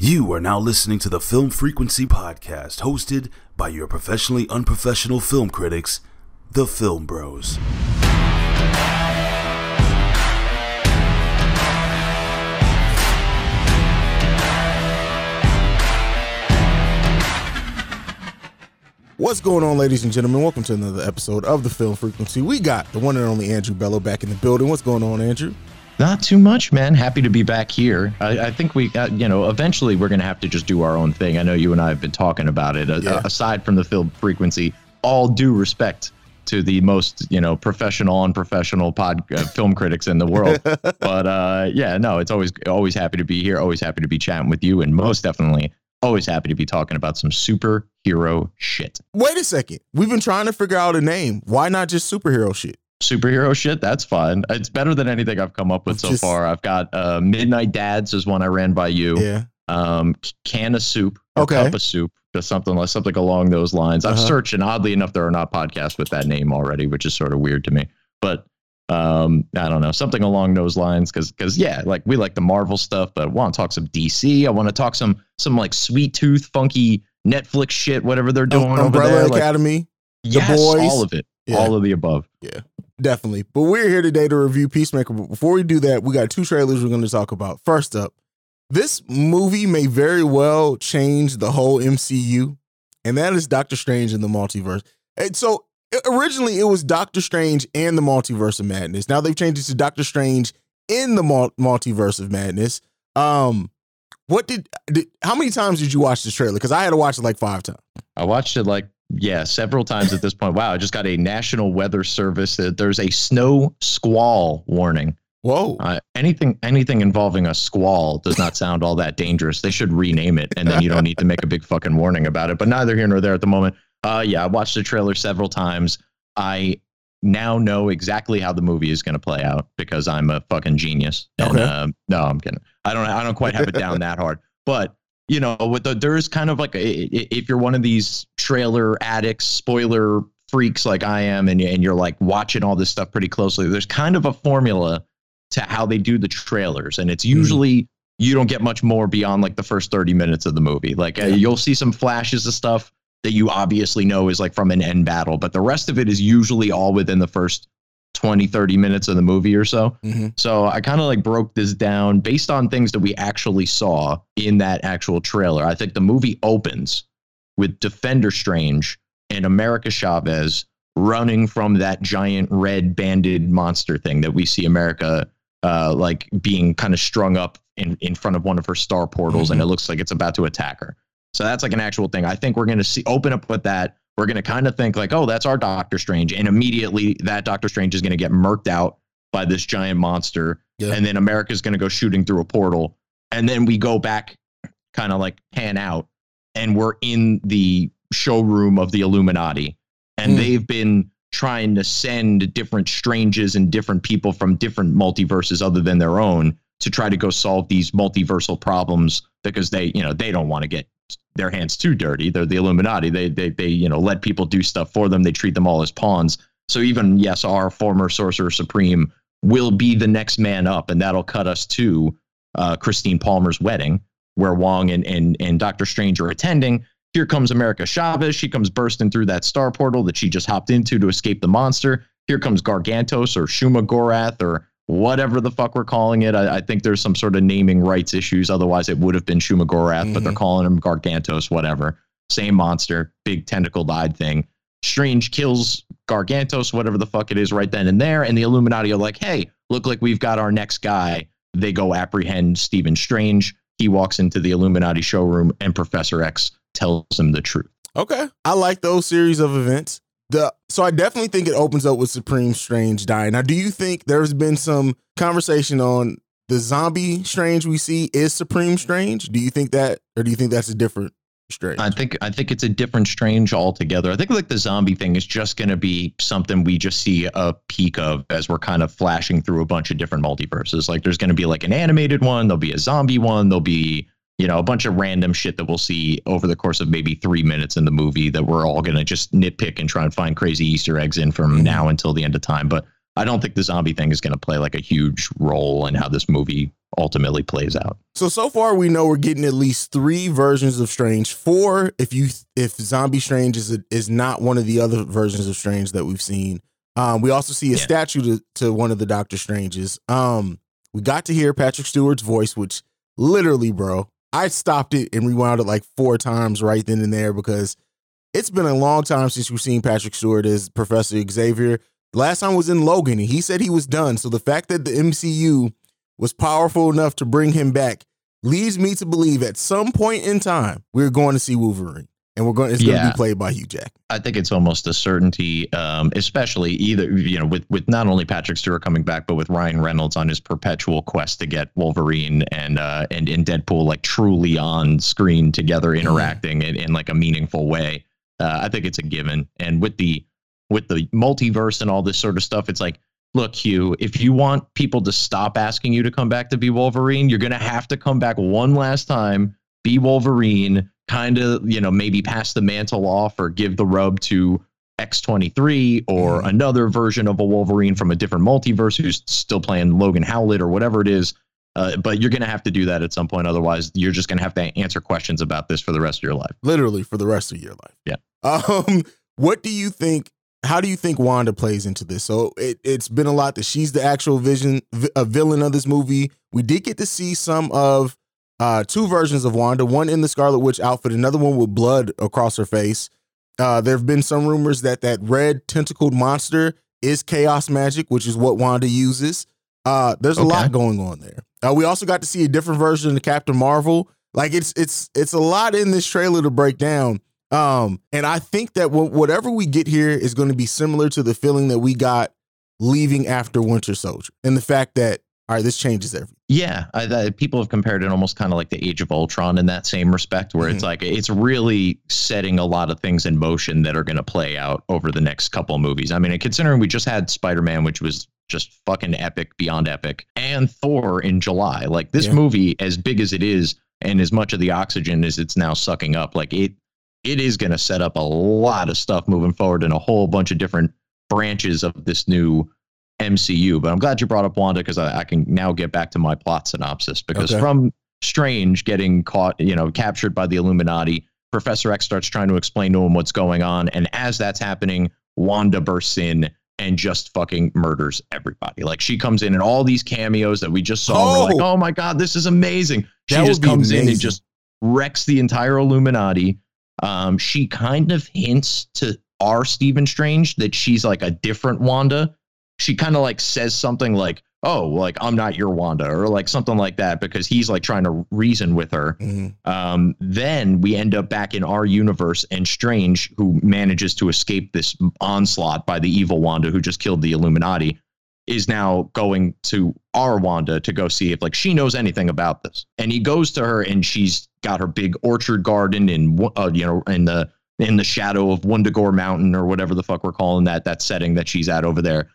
You are now listening to the Film Frequency Podcast, hosted by your professionally unprofessional film critics, the Film Bros. What's going on, ladies and gentlemen? Welcome to another episode of the Film Frequency. We got the one and only Andrew Bellow back in the building. What's going on, Andrew? Not too much, man. Happy to be back here. I, I think we, uh, you know, eventually we're going to have to just do our own thing. I know you and I have been talking about it. Uh, aside from the film frequency, all due respect to the most, you know, professional, unprofessional pod uh, film critics in the world. but uh, yeah, no, it's always always happy to be here. Always happy to be chatting with you, and most definitely always happy to be talking about some superhero shit. Wait a second. We've been trying to figure out a name. Why not just superhero shit? Superhero shit that's fun it's better than anything i've come up with so Just- far i've got uh midnight dads is one i ran by you Yeah. um can of soup Okay. cup of soup something like something along those lines i've Uh-huh. searched and oddly enough there are not podcasts with that name already which is sort of weird to me but um i don't know something along those lines because because yeah like we like the marvel stuff but i want to talk some dc i want to talk some some like sweet tooth funky netflix shit whatever they're doing over Umbrella there like, Academy. yes Boys. all of it Yeah. all of the above Definitely. But we're here today to review Peacemaker. But before we do that, we got two trailers we're going to talk about. First up, this movie may very well change the whole MCU, and that is Doctor Strange in the Multiverse. And so originally it was Doctor Strange and the Multiverse of Madness. Now they've changed it to Doctor Strange in the Multiverse of Madness. Um, what did, did how many times did you watch this trailer? Because I had to watch it like five times. I watched it like yeah several times at this point. Wow, I just got a National Weather Service that there's a snow squall warning. Whoa. Uh, anything anything involving a squall does not sound all that dangerous. They should rename it, and then you don't need to make a big fucking warning about it. But neither here nor there at the moment. Uh, yeah, I watched the trailer several times. I now know exactly how the movie is going to play out because I'm a fucking genius. And, Okay. um, no, I'm kidding. I don't. I don't quite have it down that hard. But you know, with the there is kind of like a, if you're one of these trailer addicts, spoiler freaks like I am, and and you're like watching all this stuff pretty closely. There's kind of a formula to how they do the trailers, and it's usually you don't get much more beyond like the first 30 minutes of the movie. Like uh, you'll see some flashes of stuff that you obviously know is like from an end battle, but the rest of it is usually all within the first 20, 30 minutes of the movie or so. Mhm. So I kind of like broke this down based on things that we actually saw in that actual trailer. I think the movie opens with Defender Strange and America Chavez running from that giant red banded monster thing that we see America uh, like being kind of strung up in, in front of one of her star portals and it looks like it's about to attack her. So that's like an actual thing. I think we're going to see open up with that. We're going to kind of think like, oh, that's our Doctor Strange. And immediately that Doctor Strange is going to get murked out by this giant monster. Yeah. And then America's going to go shooting through a portal. And then we go back, kind of like pan out, and we're in the showroom of the Illuminati. And Hmm. they've been trying to send different stranges and different people from different multiverses other than their own to try to go solve these multiversal problems because they, you know, they don't want to get their hands too dirty. They're the Illuminati. They they they you know let people do stuff for them. They treat them all as pawns. So even yes, our former Sorcerer Supreme will be the next man up, and that'll cut us to uh, Christine Palmer's wedding, where Wong and and and Doctor Strange are attending. Here comes America Chavez. She comes bursting through that star portal that she just hopped into to escape the monster. Here comes Gargantos or Shuma Gorath or whatever the fuck we're calling it. I, I think there's some sort of naming rights issues. Otherwise, it would have been Shuma Gorath, but they're Mhm. calling him Gargantos, whatever. Same monster, big tentacled eyed thing. Strange kills Gargantos, whatever the fuck it is, right then and there. And the Illuminati are like, hey, look like we've got our next guy. They go apprehend Stephen Strange. He walks into the Illuminati showroom, and Professor X tells him the truth. Okay. I like those series of events. The so I definitely think it opens up with Supreme Strange dying. Now, do you think there's been some conversation on the zombie Strange we see is Supreme Strange? Do you think that, or do you think that's a different Strange? I think I think it's a different strange altogether. I think like the zombie thing is just going to be something we just see a peek of as we're kind of flashing through a bunch of different multiverses. Like there's going to be like an animated one, there'll be a zombie one, there'll be you know a bunch of random shit that we'll see over the course of maybe three minutes in the movie that we're all going to just nitpick and try and find crazy Easter eggs in from Mhm. now until the end of time. But I don't think the zombie thing is going to play like a huge role in how this movie ultimately plays out. So so far we know we're getting at least three versions of Strange. Four, if you if Zombie Strange is a, is not one of the other versions of Strange that we've seen. Um, we also see a Yeah. statue to, to one of the Doctor Stranges. Um, we got to hear Patrick Stewart's voice, which literally, bro, I stopped it and rewound it like four times right then and there because it's been a long time since we've seen Patrick Stewart as Professor Xavier. Last time was in Logan, and he said he was done. So the fact that the MCU was powerful enough to bring him back leads me to believe at some point in time we're going to see Wolverine, and we're going. It's going to be played by Hugh Jack. I think it's almost a certainty, um, especially either you know with with not only Patrick Stewart coming back, but with Ryan Reynolds on his perpetual quest to get Wolverine and uh, and and Deadpool like truly on screen together, interacting in, in like a meaningful way. Uh, I think it's a given. And with the with the multiverse and all this sort of stuff, it's like, look, Hugh, if you want people to stop asking you to come back to be Wolverine, you're gonna have to come back one last time, be Wolverine, kind of, you know, maybe pass the mantle off or give the rub to X23 or Mhm. another version of a Wolverine from a different multiverse who's still playing Logan Howlett or whatever it is. Uh, but you're going to have to do that at some point. Otherwise, you're just going to have to answer questions about this for the rest of your life. literally for the rest of your life. Yeah. Um, what do you think? How do you think Wanda plays into this? So it, it's been a lot that she's the actual vision, a villain of this movie. We did get to see some of uh, two versions of Wanda, one in the Scarlet Witch outfit, another one with blood across her face. Uh, there have been some rumors that that red tentacled monster is chaos magic, which is what Wanda uses. Uh, there's a lot going on there. Uh, we also got to see a different version of Captain Marvel. Like it's it's it's a lot in this trailer to break down. Um, and I think that wh- whatever we get here is going to be similar to the feeling that we got leaving after Winter Soldier, and the fact that all right, this changes everything. Yeah, I, I, people have compared it almost kind of like the Age of Ultron in that same respect, where it's mm-hmm. like it's really setting a lot of things in motion that are going to play out over the next couple movies. I mean, considering we just had Spider Man, which was just fucking epic beyond epic, and Thor in July, like this Yeah. movie, as big as it is, and as much of the oxygen as it's now sucking up, like it, it is going to set up a lot of stuff moving forward in a whole bunch of different branches of this new MCU. But I'm glad you brought up Wanda because I, I can now get back to my plot synopsis. Because Okay. from Strange getting caught, you know, captured by the Illuminati, Professor X starts trying to explain to him what's going on. And as that's happening, Wanda bursts in and just fucking murders everybody. Like she comes in and all these cameos that we just saw. and We're like, Oh. oh my God, this is amazing. She just comes in and just wrecks the entire Illuminati. Um, she kind of hints to our Stephen Strange that she's like a different Wanda. She kind of like says something like, "Oh, like I'm not your Wanda," or like something like that, because he's like trying to reason with her. Mhm. Um, then we end up back in our universe, and Strange, who manages to escape this onslaught by the evil Wanda who just killed the Illuminati, is now going to our Wanda to go see if like she knows anything about this. And he goes to her, and she's got her big orchard garden in uh, you know in the in the shadow of Wundagore Mountain or whatever the fuck we're calling that that setting that she's at over there.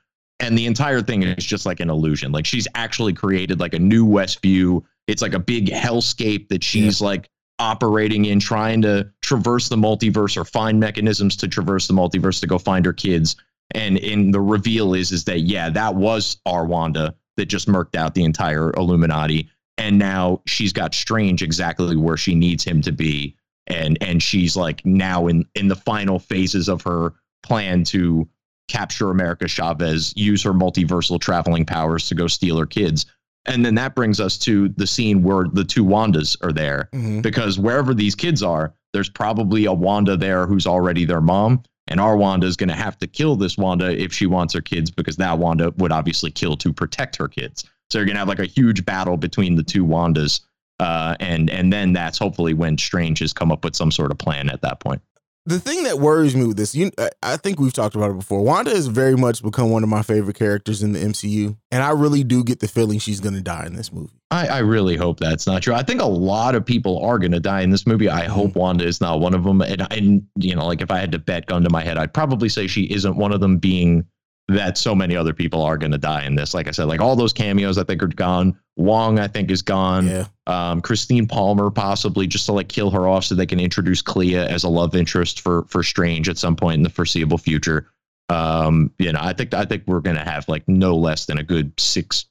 And the entire thing is just like an illusion. Like she's actually created like a new Westview. It's like a big hellscape that she's like operating in, trying to traverse the multiverse or find mechanisms to traverse the multiverse to go find her kids. And in the reveal is is that yeah, that was our Wanda that just murked out the entire Illuminati. And now she's got Strange exactly where she needs him to be. And and she's like now in in the final phases of her plan to capture America Chavez, use her multiversal traveling powers to go steal her kids. And then that brings us to the scene where the two Wandas are there Mhm. because wherever these kids are, there's probably a Wanda there who's already their mom. And our Wanda is going to have to kill this Wanda if she wants her kids because that Wanda would obviously kill to protect her kids. So you're going to have like a huge battle between the two Wandas. Uh, and and then that's hopefully when Strange has come up with some sort of plan at that point. The thing that worries me with this, you, I- I think we've talked about it before. Wanda has very much become one of my favorite characters in the MCU, and I really do get the feeling she's going to die in this movie. I, I really hope that's not true. I think a lot of people are going to die in this movie. I hope mm-hmm. Wanda is not one of them. And, and, you know, like if I had to bet gun to my head, I'd probably say she isn't one of them, being that so many other people are going to die in this. Like I said, like all those cameos I think are gone. Wong, I think, is gone. Yeah, Um, Christine Palmer, possibly just to like kill her off so they can introduce Clea as a love interest for for Strange at some point in the foreseeable future. Um, you know, I think I think we're going to have like no less than a good six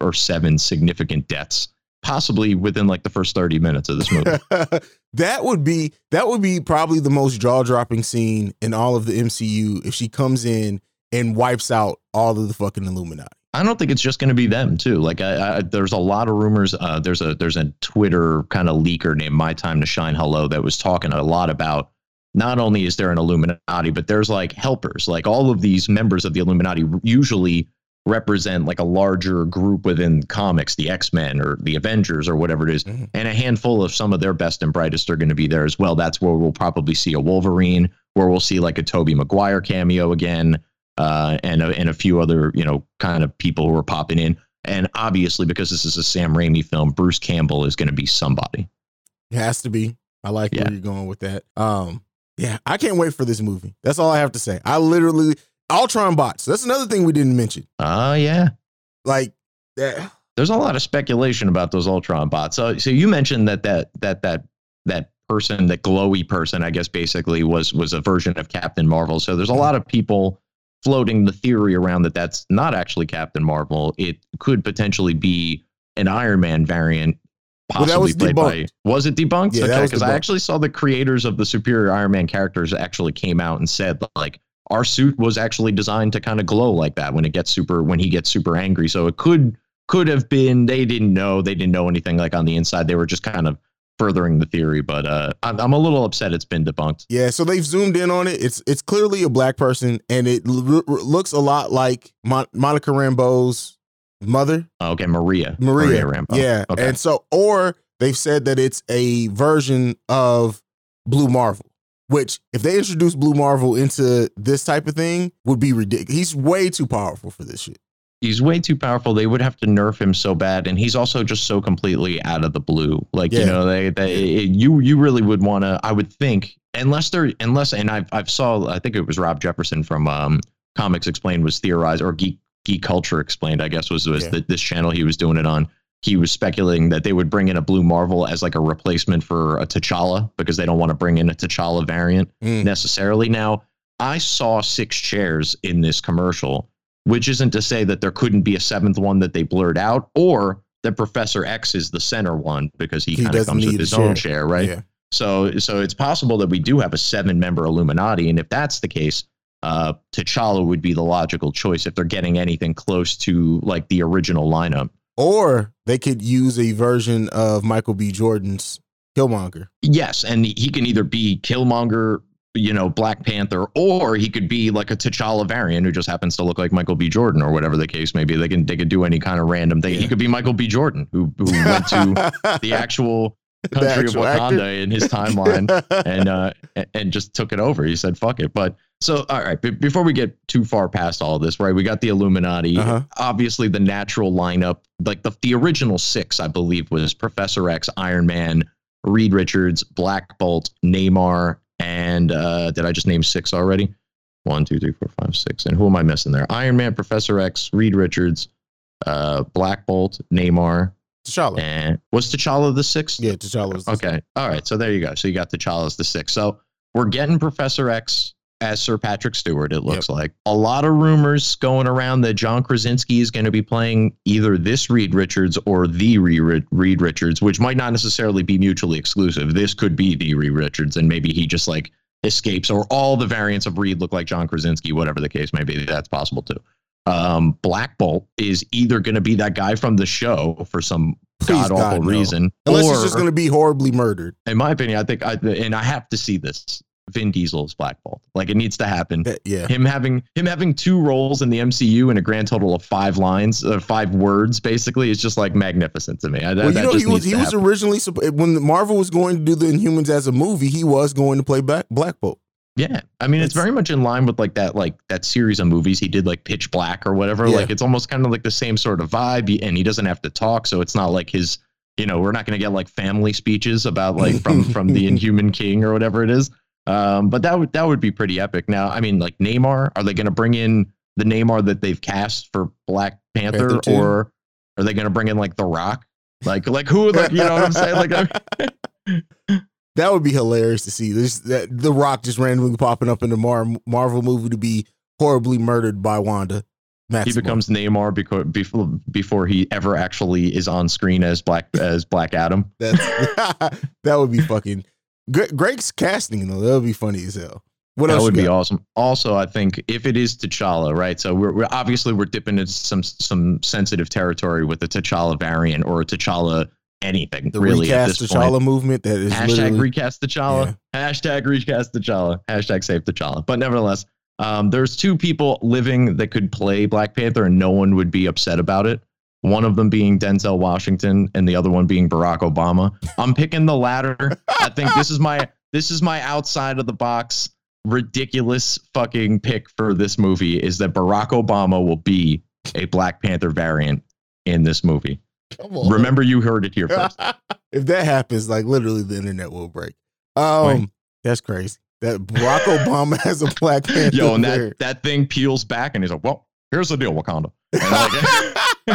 or seven significant deaths, possibly within like the first 30 minutes of this movie. that would be that would be probably the most jaw dropping scene in all of the MCU if she comes in and wipes out all of the fucking Illuminati. I don't think it's just going to be them too. Like, I, I, there's a lot of rumors. Uh, there's a there's a Twitter kind of leaker named My Time to Shine Hello that was talking a lot about. Not only is there an Illuminati, but there's like helpers. Like all of these members of the Illuminati usually represent like a larger group within comics, the X Men or the Avengers or whatever it is. Mm-hmm. and a handful of some of their best and brightest are going to be there as well. That's where we'll probably see a Wolverine, where we'll see like a Tobey Maguire cameo again uh, and a, and a few other you know kind of people who are popping in. And obviously, because this is a Sam Raimi film, Bruce Campbell is going to be somebody. It has to be. I like yeah. where you're going with that. Um, yeah, I can't wait for this movie. That's all I have to say. I literally Ultron bots. That's another thing we didn't mention. Oh uh, yeah, like that. There's a lot of speculation about those Ultron bots. So, so you mentioned that that that that that person, that glowy person, I guess basically was was a version of Captain Marvel. So there's a lot of people floating the theory around that that's not actually Captain Marvel. It could potentially be an Iron Man variant, possibly well, was played debunked. by. Was it debunked? Yeah, okay, because I actually saw the creators of the Superior Iron Man characters actually came out and said like our suit was actually designed to kind of glow like that when it gets super when he gets super angry. So it could could have been they didn't know they didn't know anything like on the inside. They were just kind of furthering the theory, but uh, I'm, I'm a little upset it's been debunked. Yeah, so they've zoomed in on it. It's it's clearly a black person, and it l- looks a lot like Mon- Monica Rambeau's mother. Okay, Maria. Maria, Maria Rambeau. Yeah, okay. and so or they've said that it's a version of Blue Marvel. Which, if they introduce Blue Marvel into this type of thing, would be ridiculous. He's way too powerful for this shit he's way too powerful. They would have to nerf him so bad, and he's also just so completely out of the blue. Like yeah. you know, they they it, you you really would want to. I would think unless they're unless and I've I've saw I think it was Rob Jefferson from um, Comics Explained was theorized or Geek Geek Culture Explained I guess was was yeah. the, this channel he was doing it on. He was speculating that they would bring in a Blue Marvel as like a replacement for a T'Challa because they don't want to bring in a T'Challa variant mm. necessarily. Now I saw six chairs in this commercial which isn't to say that there couldn't be a seventh one that they blurred out or that Professor X is the center one because he, he kind of comes with his share. own share, right? Yeah. So so it's possible that we do have a seven member Illuminati. And if that's the case, uh, T'Challa would be the logical choice if they're getting anything close to like the original lineup. Or they could use a version of Michael B. Jordan's Killmonger. Yes, and he can either be Killmonger you know, Black Panther, or he could be like a T'Challa variant who just happens to look like Michael B. Jordan or whatever the case may be. They can they could do any kind of random thing. Yeah. He could be Michael B. Jordan who who went to the actual country of Wakanda actor? in his timeline and uh and just took it over. He said fuck it. But so all right, b- before we get too far past all of this, right? We got the Illuminati. Uh-huh. Obviously, the natural lineup, like the the original six, I believe, was Professor X, Iron Man, Reed Richards, Black Bolt, Namor, and uh, did I just name six already? One, two, three, four, five, six. And who am I missing there? Iron Man, Professor X, Reed Richards, uh, Black Bolt, Namor. T'Challa. And was T'Challa the sixth? Yeah, T'Challa was Okay. Sixth. All right. So there you go. So you got T'Challa as the sixth. So we're getting Professor X as Sir Patrick Stewart, it looks yep. like. A lot of rumors going around that John Krasinski is going to be playing either this Reed Richards or the Reed Richards, which might not necessarily be mutually exclusive. This could be the Reed Richards, and maybe he just like escapes, or all the variants of Reed look like John Krasinski, whatever the case may be. That's possible too. Um, Black Bolt is either going to be that guy from the show for some god awful no. reason, unless or, he's just going to be horribly murdered. In my opinion, I think I and I have to see this Vin Diesel's Black Bolt. Like it needs to happen. yeah. Him having him having two roles in the MCU and a grand total of five lines, uh, five words, basically, is just like magnificent to me. I, well, you know, he was he was originally when Marvel was going to do the Inhumans as a movie, he was going to play Black Black Bolt. Yeah, I mean, it's, it's, very much in line with like that, like that series of movies he did, like Pitch Black or whatever. Yeah. Like it's almost kind of like the same sort of vibe, and he doesn't have to talk, so it's not like his. You know, we're not going to get like family speeches about like from from the Inhuman King or whatever it is. Um, but that would that would be pretty epic. Now, I mean, like Namor, are they going to bring in the Namor that they've cast for Black Panther, Panther or are they going to bring in like The Rock? Like, like who? Like, you know what I'm saying? Like, that would be hilarious to see. This that The Rock just randomly popping up in a Mar- Marvel movie to be horribly murdered by Wanda. He becomes Namor because before before he ever actually is on screen as Black as Black Adam. That's that would be fucking. Gre- Greg's casting though. That would be funny as hell. What that else? would be awesome. Also, I think if it is T'Challa, right? So we're, we're obviously we're dipping into some some sensitive territory with the T'Challa variant or T'Challa anything The really at recast this T'Challa point. movement that is Hashtag recast T'Challa. Hashtag recast T'Challa. Hashtag save T'Challa. But nevertheless, um, there's two people living that could play Black Panther and no one would be upset about it. One of them being Denzel Washington and the other one being Barack Obama. I'm picking the latter. I think this is my this is my outside of the box ridiculous fucking pick for this movie is that Barack Obama will be a Black Panther variant in this movie. Come on. Remember you heard it here first. if that happens, like literally, the internet will break. Um, Right. that's crazy. That Barack Obama has a Black Panther. Yo, and that, that thing peels back and he's like, well, here's the deal, Wakanda.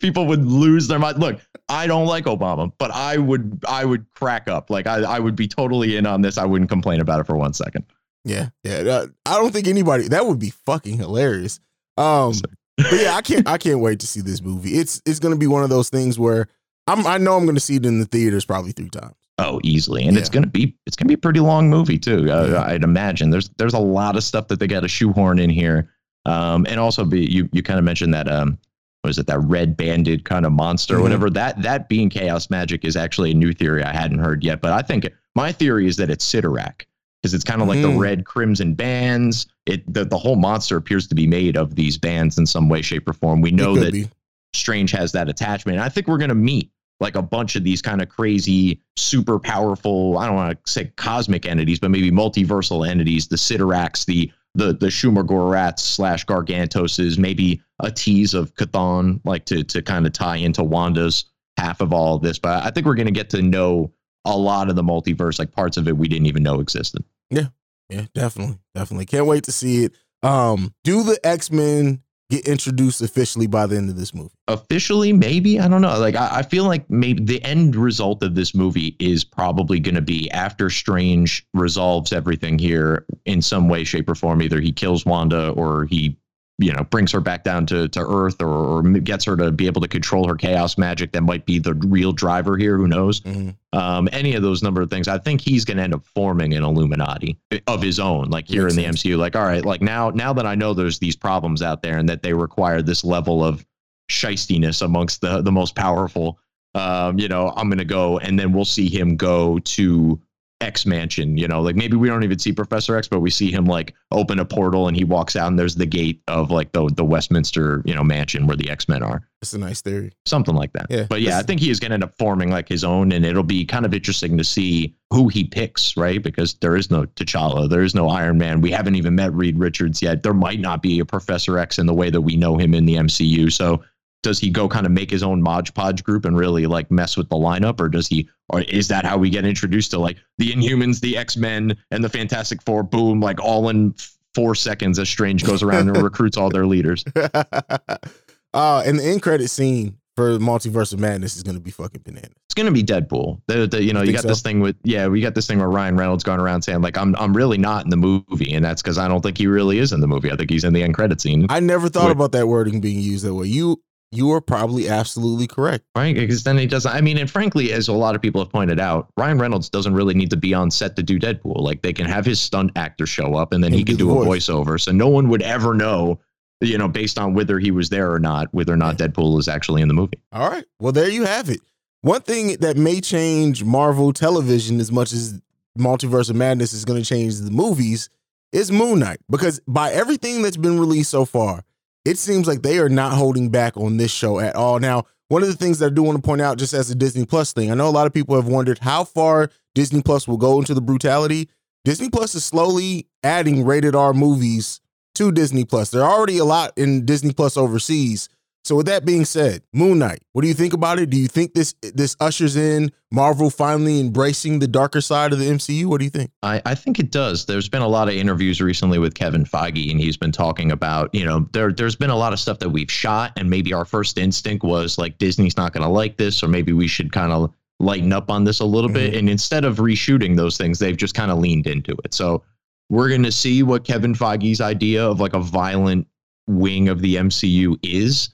People would lose their mind. Look, I don't like Obama, but I would I would crack up. Like I, I would be totally in on this. I wouldn't complain about it for one second. Yeah, yeah. I don't think anybody that would be fucking hilarious. Um, but yeah, I can't. I can't wait to see this movie. It's it's gonna be one of those things where I'm. I know I'm gonna see it in the theaters probably three times. Oh, easily, and it's gonna be it's gonna be a pretty long movie too. Uh, Yeah. I'd imagine there's there's a lot of stuff that they got to shoehorn in here, um, and also be you you kind of mentioned that um what is it that red banded kind of monster or Mhm. whatever that that being chaos magic is actually a new theory I hadn't heard yet, but I think my theory is that it's Cyttorak because it's kind of like the Mhm. red crimson bands. It the, the whole monster appears to be made of these bands in some way, shape, or form. We know that be. Strange has that attachment. And I think we're going to meet like a bunch of these kind of crazy, super powerful, I don't want to say cosmic entities, but maybe multiversal entities, the Cyttoraks, the the the Shuma Goraths slash Gargantoses, maybe a tease of Chthon, like to to kind of tie into Wanda's half of all of this. But I think we're to get to know a lot of the multiverse, like parts of it we didn't even know existed. Yeah. Yeah, definitely, definitely. Can't wait to see it. Um, do the X Men get introduced officially by the end of this movie? officially maybe? I don't know. Like I, I feel like maybe the end result of this movie is probably going to be after strange resolves everything here in some way shape or form. Either he kills wanda or he you know brings her back down to, to earth or, or gets her to be able to control her chaos magic that might be the real driver here who knows Mhm. um, any of those number of things, I think he's going to end up forming an Illuminati of his own, like here Makes in the sense. MCU. Like, all right, like now, now that I know there's these problems out there and that they require this level of shistiness amongst the the most powerful, um, you know, I'm going to go, and then we'll see him go to X Mansion. You know, like maybe we don't even see Professor X, but we see him like open a portal and he walks out, and there's the gate of like the the Westminster, you know, mansion where the X Men are It's a nice theory. something like that. Yeah, but yeah, I think he is going to end up forming like his own, and it'll be kind of interesting to see who he picks, right? Because there is no T'Challa, there is no Iron Man. We haven't even met Reed Richards yet. There might not be a Professor X in the way that we know him in the MCU. So does he go kind of make his own Mod Podge group and really like mess with the lineup, or does he, or is that how we get introduced to like the Inhumans, the X Men, and the Fantastic Four? Boom, like all in four seconds as Strange goes around and recruits all their leaders. uh, and the end credit scene for Multiverse of Madness is going to be fucking bananas. it's gonna be Deadpool. The, the, you know, You you got so? this thing with yeah, we got this thing where Ryan Reynolds going around saying like I'm I'm really not in the movie, and that's because I don't think he really is in the movie. I think he's in the end credit scene, I never thought about that wording being used that way. You you are probably absolutely correct. right? Because then he doesn't. I mean, and frankly, as a lot of people have pointed out, Ryan Reynolds doesn't really need to be on set to do Deadpool. Like they can have his stunt actor show up, and then he And can do do a voice. voiceover, so no one would ever know. You know, based on whether he was there or not, whether or not Deadpool is actually in the movie. All right. Well, there you have it. One thing that may change Marvel television as much as Multiverse of Madness is going to change the movies is Moon Knight. Because by everything that's been released so far, it seems like they are not holding back on this show at all. Now, one of the things that I do want to point out, just as a Disney Plus thing, I know a lot of people have wondered how far Disney Plus will go into the brutality. Disney Plus is slowly adding rated R movies to Disney Plus. There are already a lot in Disney Plus overseas. So with that being said, Moon Knight, what do you think about it? Do you think this this ushers in Marvel finally embracing the darker side of the MCU? What do you think? I, I think it does. There's been a lot of interviews recently with Kevin Feige, and he's been talking about, you know, there there's been a lot of stuff that we've shot, and maybe our first instinct was like Disney's not going to like this, or maybe we should kind of lighten up on this a little bit. Mm-hmm. And instead of reshooting those things, they've just kind of leaned into it. So we're going to see what Kevin Feige's idea of like a violent wing of the MCU is.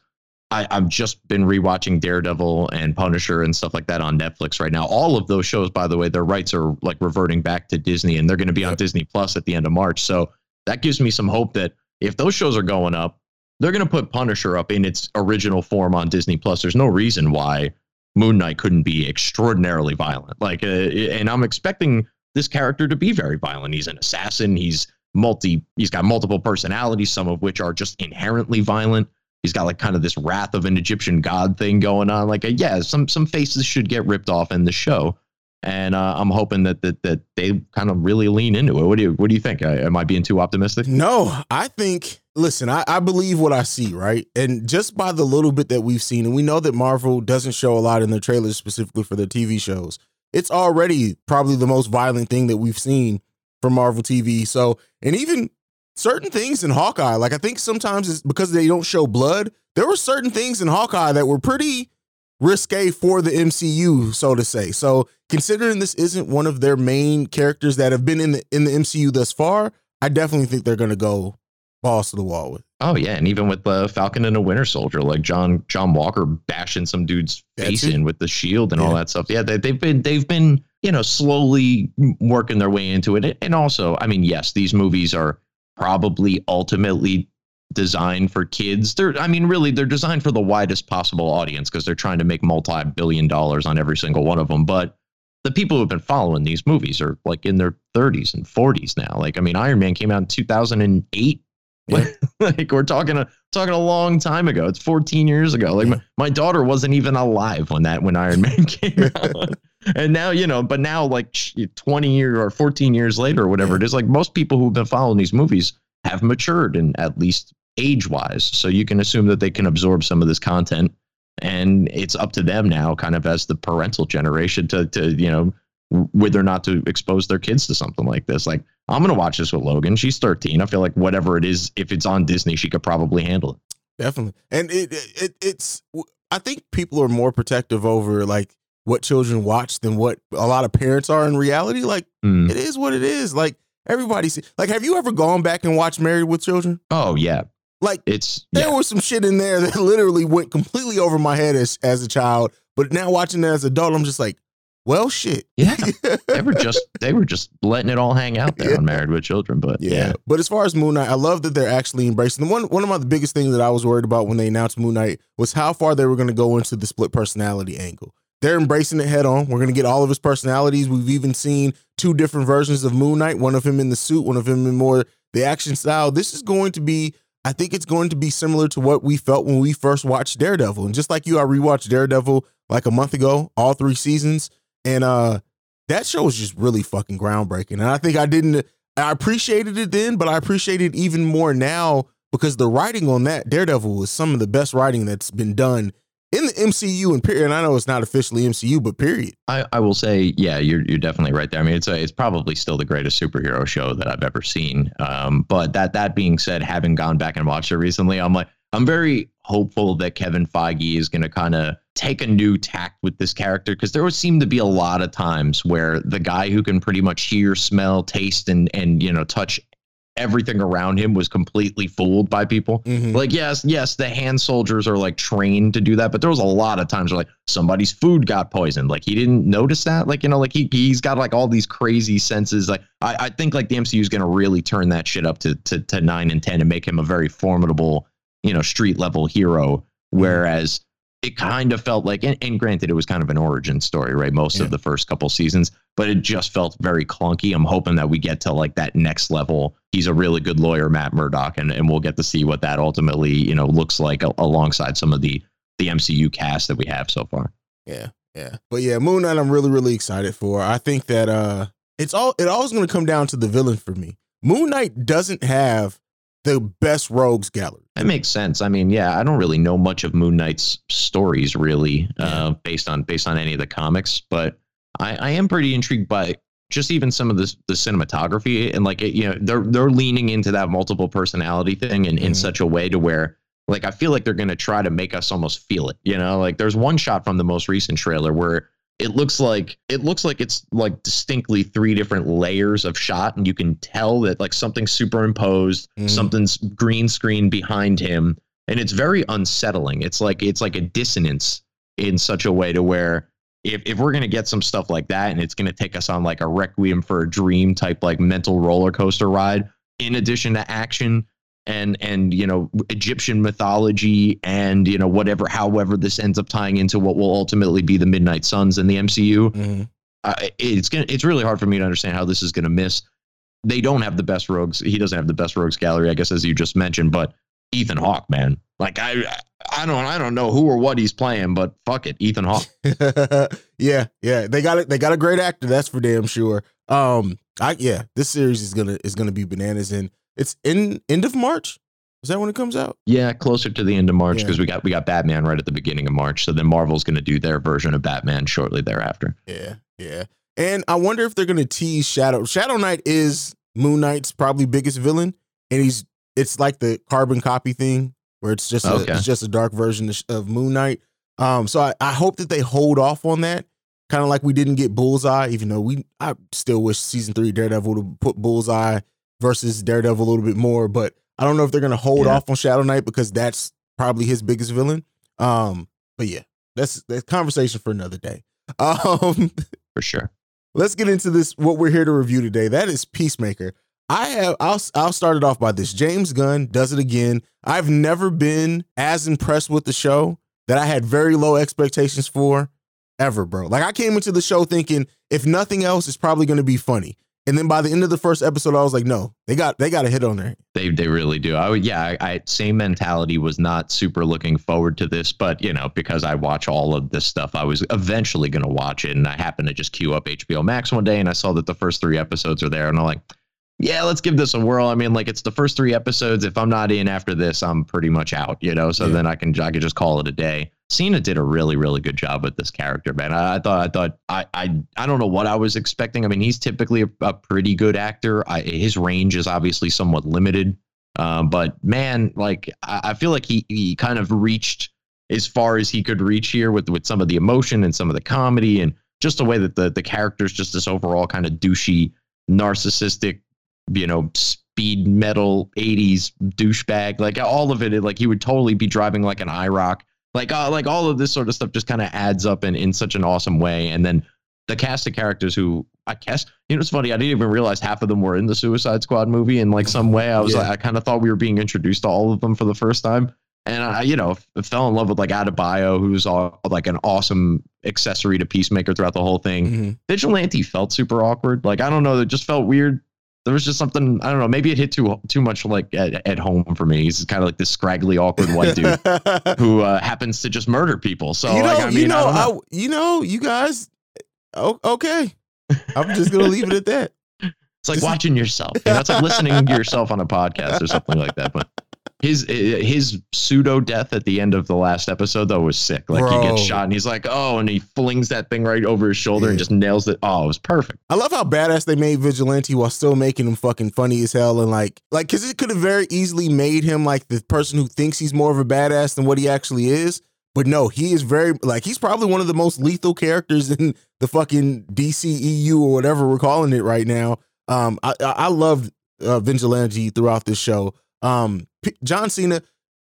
I, I've just been rewatching Daredevil and Punisher and stuff like that on Netflix right now. All of those shows, by the way, their rights are like reverting back to Disney and they're going to be on Disney Plus at the end of March. So that gives me some hope that if those shows are going up, they're going to put Punisher up in its original form on Disney Plus. There's no reason why Moon Knight couldn't be extraordinarily violent. Like, uh, and I'm expecting this character to be very violent. He's an assassin. He's multi. He's got multiple personalities, some of which are just inherently violent. He's got like kind of this wrath of an Egyptian god thing going on. Like, uh, yeah, some some faces should get ripped off in the show, and uh, I'm hoping that that that they kind of really lean into it. What do you What do you think? Am I being too optimistic? No, I think. Listen, I, I believe what I see, right? And just by the little bit that we've seen, and we know that Marvel doesn't show a lot in their trailers specifically for their TV shows. It's already probably the most violent thing that we've seen from Marvel TV. So, and even certain things in Hawkeye, like I think sometimes it's because they don't show blood. There were certain things in Hawkeye that were pretty risque for the MCU, so to say. So, considering this isn't one of their main characters that have been in the in the MCU thus far, I definitely think they're going to go balls to the wall with. Oh yeah, and even with the Falcon and the Winter Soldier, like John John Walker bashing some dude's face in with the shield and yeah. all that stuff. Yeah, they, they've been they've been you know slowly working their way into it. And also, I mean, yes, these movies are probably ultimately designed for kids. They're I mean, really, they're designed for the widest possible audience because they're trying to make multi-billion dollars on every single one of them. But the people who've been following these movies are like in their 30s and 40s now. Like, I mean, Iron Man came out in 2008 yeah. like we're talking a talking a long time ago. It's 14 years ago. Like my, my daughter wasn't even alive when that when Iron Man came out. and now, you know, but now like 20 years or 14 years later or whatever it is, like most people who've been following these movies have matured and at least age wise. So you can assume that they can absorb some of this content and it's up to them now kind of as the parental generation to to you know whether or not to expose their kids to something like this. Like, I'm gonna watch this with Logan. She's 13. I feel like whatever it is, if it's on Disney, she could probably handle it. Definitely, and it, it it's. I think people are more protective over like what children watch than what a lot of parents are in reality. Like, mm. it is what it is. Like everybody, see, like, have you ever gone back and watched Married with Children? Oh yeah. Like it's there yeah. was some shit in there that literally went completely over my head as as a child, but now watching it as an adult, I'm just like, well, shit. Yeah, they were just they were just letting it all hang out there yeah. on Married with Children. But yeah. yeah. but as far as Moon Knight, I love that they're actually embracing the one. One of my the biggest things that I was worried about when they announced Moon Knight was how far they were going to go into the split personality angle. They're embracing it head on. We're going to get all of his personalities. We've even seen two different versions of Moon Knight. One of him in the suit, one of him in more the action style. This is going to be I think it's going to be similar to what we felt when we first watched Daredevil. And just like you, I rewatched Daredevil like a month ago, all three seasons. And uh that show was just really fucking groundbreaking. And I think I didn't I appreciated it then, but I appreciate it even more now because the writing on that Daredevil was some of the best writing that's been done in the MCU and period. And I know it's not officially MCU, but period. I, I will say, yeah, you're you're definitely right there. I mean, it's a, it's probably still the greatest superhero show that I've ever seen. Um, but that that being said, having gone back and watched it recently, I'm like, I'm very hopeful that Kevin Feige is going to kind of take a new tact with this character because there would seem to be a lot of times where the guy who can pretty much hear, smell, taste, and and you know touch everything around him was completely fooled by people. Mm-hmm. Like yes, yes, the hand soldiers are like trained to do that, but there was a lot of times where like somebody's food got poisoned. Like he didn't notice that. Like you know, like he he's got like all these crazy senses. Like I I think like the MCU is going to really turn that shit up to to to nine and ten and make him a very formidable you know street level hero. Mm-hmm. Whereas it kind of felt like, and, and, granted, it was kind of an origin story, right? Most yeah. of the first couple seasons, but it just felt very clunky. I'm hoping that we get to like that next level. He's a really good lawyer, Matt Murdock, and, and we'll get to see what that ultimately, you know, looks like a, alongside some of the the MCU cast that we have so far. Yeah, yeah, but yeah, Moon Knight, I'm really really excited for. I think that uh, it's all it always going to come down to the villain for me. Moon Knight doesn't have the best rogues gallery. That makes sense. I mean, yeah, I don't really know much of Moon Knight's stories really, uh, based on based on any of the comics, but I, I am pretty intrigued by just even some of the the cinematography and like it, you know they're they're leaning into that multiple personality thing in, mm-hmm. in such a way to where like I feel like they're gonna try to make us almost feel it. You know, like there's one shot from the most recent trailer where it looks like it looks like it's like distinctly three different layers of shot and you can tell that like something's superimposed Mhm. something's green screen behind him and it's very unsettling it's like it's like a dissonance in such a way to where if, if we're going to get some stuff like that and it's going to take us on like a requiem for a dream type like mental roller coaster ride in addition to action and and you know egyptian mythology and you know whatever however this ends up tying into what will ultimately be the midnight suns in the mcu Mhm. uh, it's gonna it's really hard for me to understand how this is gonna miss they don't have the best rogues he doesn't have the best rogues gallery i guess as you just mentioned but ethan hawke man like i i don't i don't know who or what he's playing but fuck it ethan hawke yeah, yeah. They got it. They got a great actor. That's for damn sure. Um, I yeah. This series is gonna is gonna be bananas, and it's in end of March. Is that when it comes out? yeah closer to the end of march Yeah. because we got we got batman right at the beginning of march so then marvel's gonna do their version of batman shortly thereafter Yeah, yeah. And I wonder if they're gonna tease Shadow. Shadow Knight is Moon Knight's probably biggest villain, and he's it's like the carbon copy thing where it's just a, it's just a dark version of- Moon Knight. Um, so I, I hope that they hold off on that, kind of like we didn't get Bullseye, even though we I still wish season three Daredevil would put Bullseye versus Daredevil a little bit more, but I don't know if they're gonna hold Yeah. off on Shadow Knight because that's probably his biggest villain. Um, but yeah, that's that's conversation for another day. Um, for sure. let's get into this what we're here to review today. That is peacemaker. I have i'll i'll start it off by this. James gunn does it again. I've never been as impressed with the show that i had very low expectations for ever bro. Like i came into the show thinking if nothing else it's probably going to be funny and then by the end of the first episode i was like no they got they got a hit on there They they really do. I would yeah, I, I same mentality was not super looking forward to this, but you know, because I watch all of this stuff, I was eventually gonna watch it. And I happened to just queue up HBO Max one day and I saw that the first three episodes are there, and I'm like, yeah, let's give this a whirl. I mean, like it's the first three episodes. If I'm not in after this, I'm pretty much out, you know. So Yeah. then I can I can just call it a day. Cena did a really, really good job with this character, man. I, I thought I thought I I I don't know what I was expecting. I mean, he's typically a, a pretty good actor. I, his range is obviously somewhat limited. Um, but man, like I, I feel like he he kind of reached as far as he could reach here with with some of the emotion and some of the comedy and just the way that the the character's just this overall kind of douchey, narcissistic, you know, speed metal 80s douchebag. Like all of it, like he would totally be driving like an IROC. Like uh, like all of this sort of stuff just kind of adds up in, in such an awesome way. And then the cast of characters who I guess you know it's funny I didn't even realize half of them were in the Suicide Squad movie in like some way I was Yeah. like I kind of thought we were being introduced to all of them for the first time and I you know f- fell in love with like Adebayo who's all like an awesome accessory to Peacemaker throughout the whole thing Mhm. Vigilante felt super awkward like I don't know it just felt weird there was just something I don't know maybe it hit too too much like at, at home for me he's kind of like this scraggly awkward white dude who uh, happens to just murder people so you know, like I mean you know, I know. I, you know, you guys. Okay. I'm just gonna leave it at that. It's like watching yourself. You know, it's like listening to yourself on a podcast or something like that. But his his pseudo death at the end of the last episode though was sick. Like he gets shot and he's like, oh, and he flings that thing right over his shoulder and just nails it. Oh, it was perfect. I love how badass they made Vigilante while still making him fucking funny as hell and like like because it could have very easily made him like the person who thinks he's more of a badass than what he actually is. But no, he is very like he's probably one of the most lethal characters in the fucking DCEU or whatever we're calling it right now. Um, I I, I loved uh, Vigilante throughout this show. Um, P- John Cena,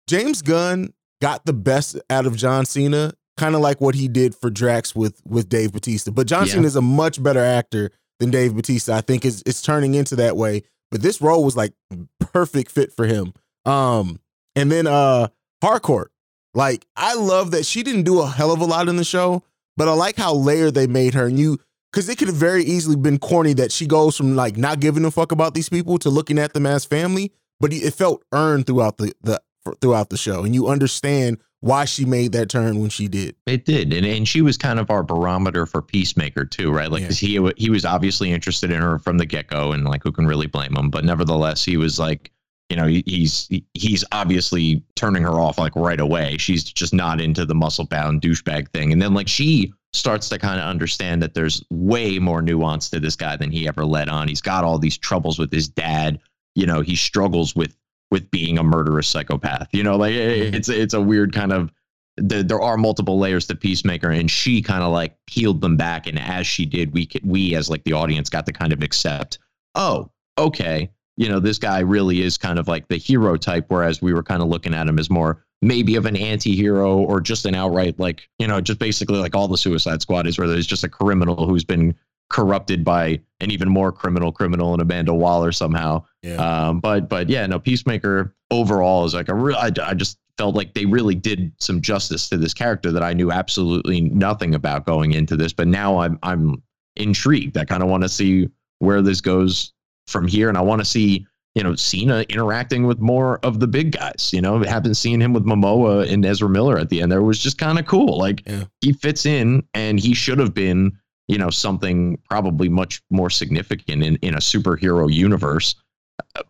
James Gunn got the best out of John Cena, kind of like what he did for Drax with with Dave Bautista. But John Yeah. Cena is a much better actor than Dave Bautista. I think it's it's turning into that way. But this role was like perfect fit for him. Um, and then uh Harcourt, like I love that she didn't do a hell of a lot in the show, but I like how layered they made her. And you because it could have very easily been corny that she goes from like not giving a fuck about these people to looking at them as family, but it felt earned throughout the the throughout the show, and you understand why she made that turn when she did. It did, and and she was kind of our barometer for Peacemaker too, right? Like Yeah. 'cause he he was obviously interested in her from the get go, and like who can really blame him? But nevertheless, he was like, you know, he, he's he's obviously turning her off like right away. She's just not into the muscle bound douchebag thing, and then like she starts to kind of understand that there's way more nuance to this guy than he ever let on. He's got all these troubles with his dad. You know, he struggles with with being a murderous psychopath. You know, like it's it's a weird kind of the, there are multiple layers to Peacemaker, and she kind of like peeled them back. And as she did, we we as like the audience got to kind of accept, oh, okay, you know, this guy really is kind of like the hero type, whereas we were kind of looking at him as more maybe of an anti-hero or just an outright like you know just basically like all the suicide squad is where there's just a criminal who's been corrupted by an even more criminal criminal and Amanda Waller somehow. Yeah. Um, but but yeah, no, Peacemaker overall is like a real. I, I just felt like they really did some justice to this character that I knew absolutely nothing about going into this. But now I'm I'm intrigued. I kind of want to see where this goes from here, and I want to see you know Cena interacting with more of the big guys. You know, haven't seen him with Momoa and Ezra Miller at the end. There was just kind of cool. Like Yeah. he fits in, and he should have been you know something probably much more significant in in a superhero universe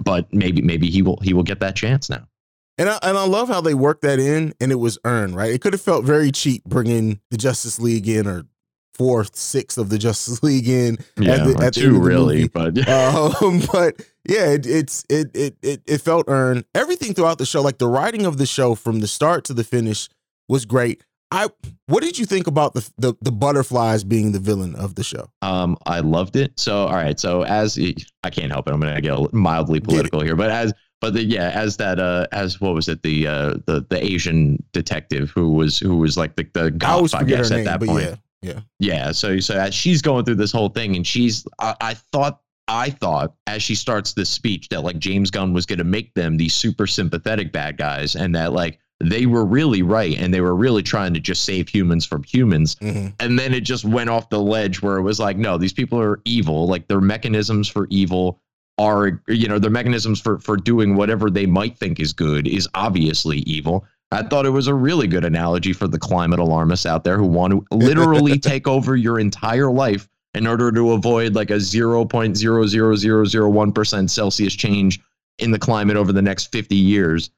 but maybe maybe he will he will get that chance now And I, and I love how they worked that in and it was earned, right? It could have felt very cheap bringing the Justice League in or fourth, sixth of the Justice League in yeah the- at two the really but um, but yeah, it, it's it, it it it felt earned. Everything throughout the show, like the writing of the show from the start to the finish, was great. I what did you think about the the, the butterflies being the villain of the show? um i loved it. So all right. So as i can't help it. I'm gonna get mildly Get political here but as but the, yeah as that uh as what was it? The uh the the asian detective who was who was like the the I goth, I, forget guess her at that point. yeah, yeah, Yeah, so so as she's going through this whole thing, and she's, I, I thought, I thought as she starts this speech that like James Gunn was going to make them these super sympathetic bad guys, and that like they were really right, and they were really trying to just save humans from humans, Mhm. and then it just went off the ledge where it was like, no, these people are evil, like their mechanisms for evil are, you know, their mechanisms for for doing whatever they might think is good is obviously evil. I thought it was a really good analogy for the climate alarmists out there who want to literally take over your entire life in order to avoid like a 0.00001% Celsius change in the climate over the next 50 years.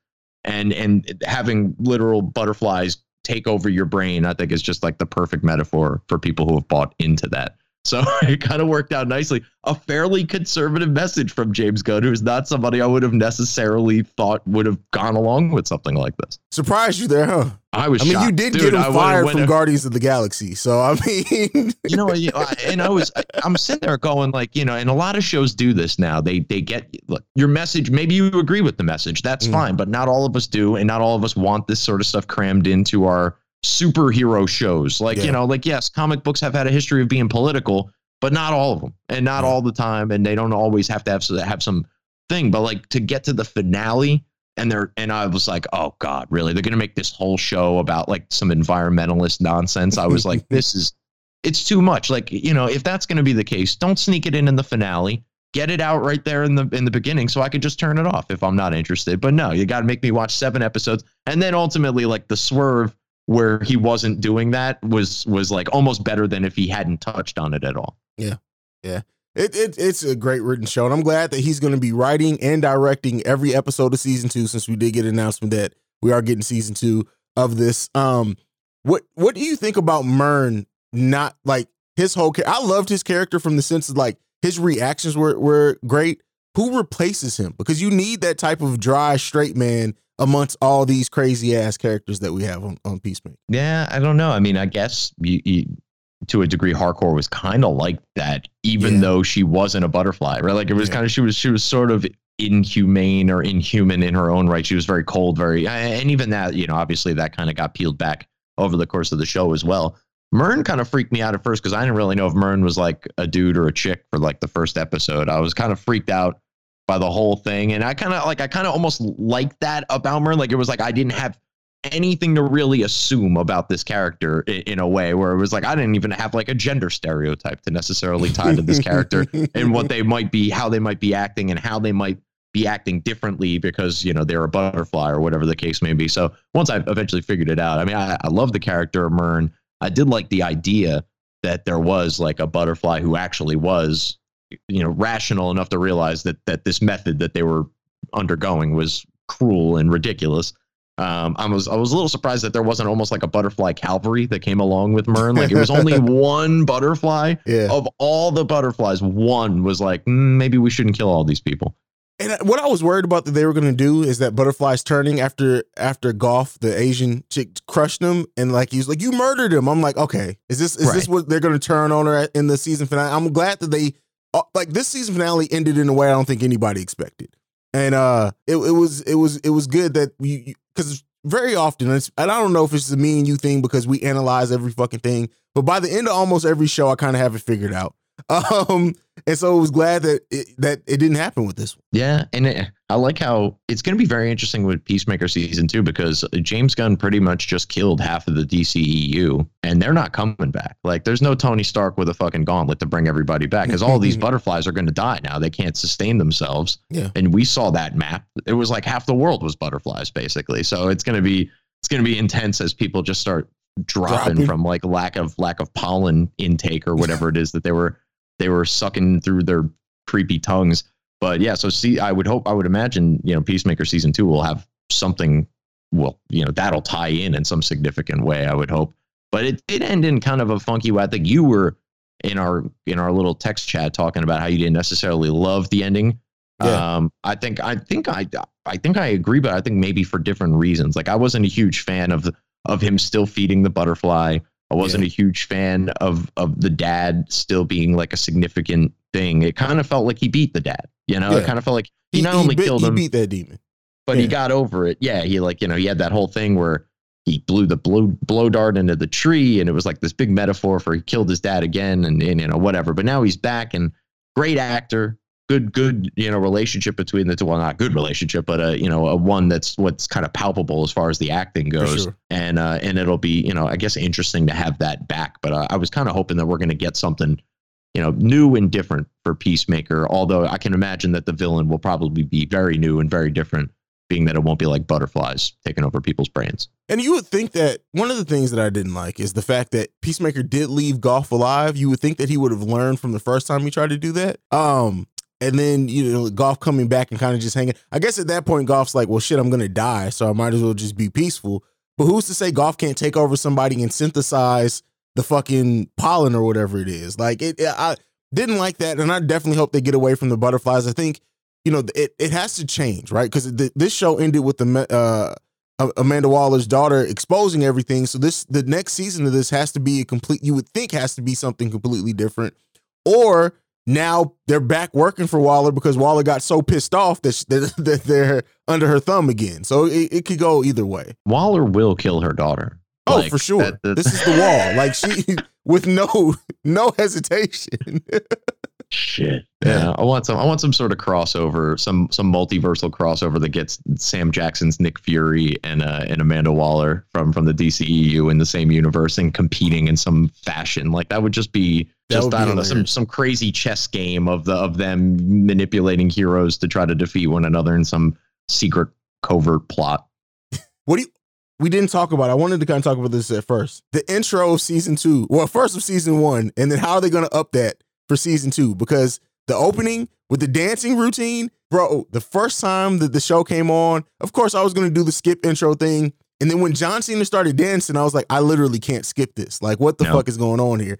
And and having literal butterflies take over your brain, I think is just like the perfect metaphor for people who have bought into that. So it kind of worked out nicely. A fairly conservative message from James Gunn, who's not somebody I would have necessarily thought would have gone along with something like this. surprised you there, huh? I was. I mean, you did Dude, get him I fired from a- Guardians of the Galaxy, so I mean, you know, you know, I- and I was, I'm sitting there going like, you know, and a lot of shows do this now. They they get look your message. Maybe you agree with the message. That's Mm. fine, but not all of us do, and not all of us want this sort of stuff crammed into our superhero shows. Like Yeah. you know, like yes, comic books have had a history of being political, but not all of them, and not all the time, and they don't always have to have have some thing. But like to get to the finale. And they're and I was like, oh God, really? They're gonna make this whole show about like some environmentalist nonsense. I was like, this is it's too much. Like, you know, if that's going to be the case, don't sneak it in in the finale. Get it out right there in the in the beginning, so I could just turn it off if I'm not interested. But no, you got to make me watch seven episodes, and then ultimately, like the swerve where he wasn't doing that was was like almost better than if he hadn't touched on it at all. Yeah. Yeah. It, it it's a great written show, and I'm glad that he's going to be writing and directing every episode of season two. Since we did get an announcement that we are getting season two of this, um, what what do you think about Murn? Not like his whole. I loved his character from the sense of like his reactions were were great. Who replaces him? Because you need that type of dry, straight man amongst all these crazy ass characters that we have on, on Peacemaker. Yeah, I don't know. I mean, I guess you, you, to a degree, Harcourt was kind of like that, even Yeah. though she wasn't a butterfly, right? Like it was Yeah. kind of she was she was sort of inhumane or inhuman in her own right. She was very cold, very, and even that, you know, obviously that kind of got peeled back over the course of the show as well. Murn kind of freaked me out at first because I didn't really know if Murn was like a dude or a chick for like the first episode. I was kind of freaked out by the whole thing, and I kind of like I kind of almost liked that about Murn. Like it was like I didn't have anything to really assume about this character in, in a way where it was like I didn't even have like a gender stereotype to necessarily tie to this character and what they might be, how they might be acting, and how they might be acting differently because you know they're a butterfly or whatever the case may be. So once I eventually figured it out, I mean, I, I love the character of Murn. I did like the idea that there was like a butterfly who actually was, you know, rational enough to realize that that this method that they were undergoing was cruel and ridiculous. Um, I was I was a little surprised that there wasn't almost like a butterfly cavalry that came along with Murn. Like it was only one butterfly Yeah. of all the butterflies. One was like, "Mm, maybe we shouldn't kill all these people. And what I was worried about that they were going to do is that butterflies turning after after Goff, the Asian chick crushed him, and like he's like, "You murdered him." I'm like, okay, is this is this what they're going to turn on her in the season finale? I'm glad that they uh, like this season finale ended in a way I don't think anybody expected, and uh, it, it was it was it was good that we because very often, and I don't know if it's a me and you thing because we analyze every fucking thing, but by the end of almost every show, I kind of have it figured out. Um, and so I was glad that it, that it didn't happen with this one. Yeah, and it, I like how it's going to be very interesting with Peacemaker season two because uh, James Gunn pretty much just killed half of the DCEU, and they're not coming back. Like, there's no Tony Stark with a fucking gauntlet to bring everybody back because all these mm-hmm. butterflies are going to die now. They can't sustain themselves. Yeah. and we saw that map. It was like half the world was butterflies, basically. So it's going to be it's going to be intense as people just start dropping, Dropping. from like lack of lack of pollen intake or whatever it is that they were they were sucking through their creepy tongues. But yeah, so see, I would hope, I would imagine, you know, Peacemaker season two will have something. Well, you know, that'll tie in in some significant way. I would hope. But it did end in kind of a funky way. I think you were in our in our little text chat talking about how you didn't necessarily love the ending. Yeah. Um, I think I think I I think I agree, but I think maybe for different reasons. Like I wasn't a huge fan of of him still feeding the butterfly. I wasn't a huge fan of of the dad still being like a significant thing. It kind of felt like he beat the dad. You know, Yeah. it kind of felt like he, not only bit- killed he him, beat that demon. but yeah. he got over it. Yeah, he like you know he had that whole thing where he blew the blow blow dart into the tree, and it was like this big metaphor for he killed his dad again, and, and you know whatever. But now he's back, and great actor, good good you know relationship between the two. Well, not good relationship, but a you know a one that's what's kind of palpable as far as the acting goes, sure. and uh, and it'll be you know I guess interesting to have that back. But uh, I was kind of hoping that we're going to get something you know, new and different for Peacemaker. Although I can imagine that the villain will probably be very new and very different, being that it won't be like butterflies taking over people's brains. And you would think that one of the things that I didn't like is the fact that Peacemaker did leave Goff alive. You would think that he would have learned from the first time he tried to do that. Um, and then you know, Goff coming back and kind of just hanging. I guess at that point, Goff's like, "Well, shit, I'm gonna die, so I might as well just be peaceful." But who's to say Goff can't take over somebody and synthesize the fucking pollen or whatever it is? Like it, I didn't like that, and I definitely hope they get away from the butterflies. I think you know it it has to change, right? Because this show ended with the uh Amanda Waller's daughter exposing everything. So this the next season of this has to be a complete. You would think has to be something completely different, or now they're back working for Waller because Waller got so pissed off that sh- that, that they're under her thumb again. So it, it could go either way. Waller will kill her daughter. Oh, Like, for sure. that- that- this is the wall. Like she with no no hesitation. Shit. Yeah, I want some. I want some sort of crossover, some some multiversal crossover that gets Sam Jackson's Nick Fury and uh, and Amanda Waller from from the DCEU in the same universe and competing in some fashion. Like that would just be just would I don't know some some crazy chess game of the of them manipulating heroes to try to defeat one another in some secret covert plot. What do you? We didn't talk about. I wanted to kind of talk about this at first. The intro of season two. Well, first of season one, and then how are they going to up that for season two? Because the opening with the dancing routine, bro. The first time that the show came on, of course, I was going to do the skip intro thing, and then when John Cena started dancing, I was like, I literally can't skip this. Like, what the No. fuck is going on here?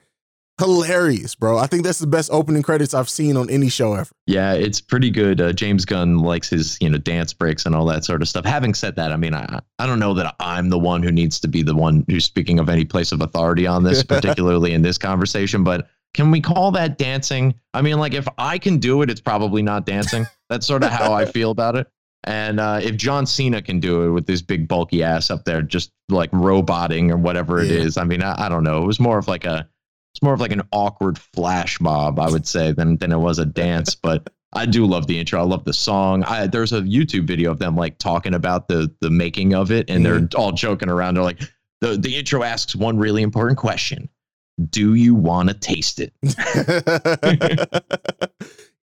Hilarious, bro. I think that's the best opening credits I've seen on any show ever. Yeah, it's pretty good. Uh, James Gunn likes his, you know, dance breaks and all that sort of stuff. Having said that, I mean, I, I don't know that I'm the one who needs to be the one who's speaking of any place of authority on this, particularly in this conversation. But can we call that dancing? I mean, like if I can do it, it's probably not dancing. That's sort of how I feel about it. And uh, if John Cena can do it with this big bulky ass up there, just like roboting or whatever it Yeah. is, I mean, I, I don't know. It was more of like a, it's more of like an awkward flash mob, I would say, than than it was a dance. But I do love the intro. I love the song. I, there's a YouTube video of them like talking about the the making of it, and they're mm. all joking around. They're like, the the intro asks one really important question: Do you want to taste it?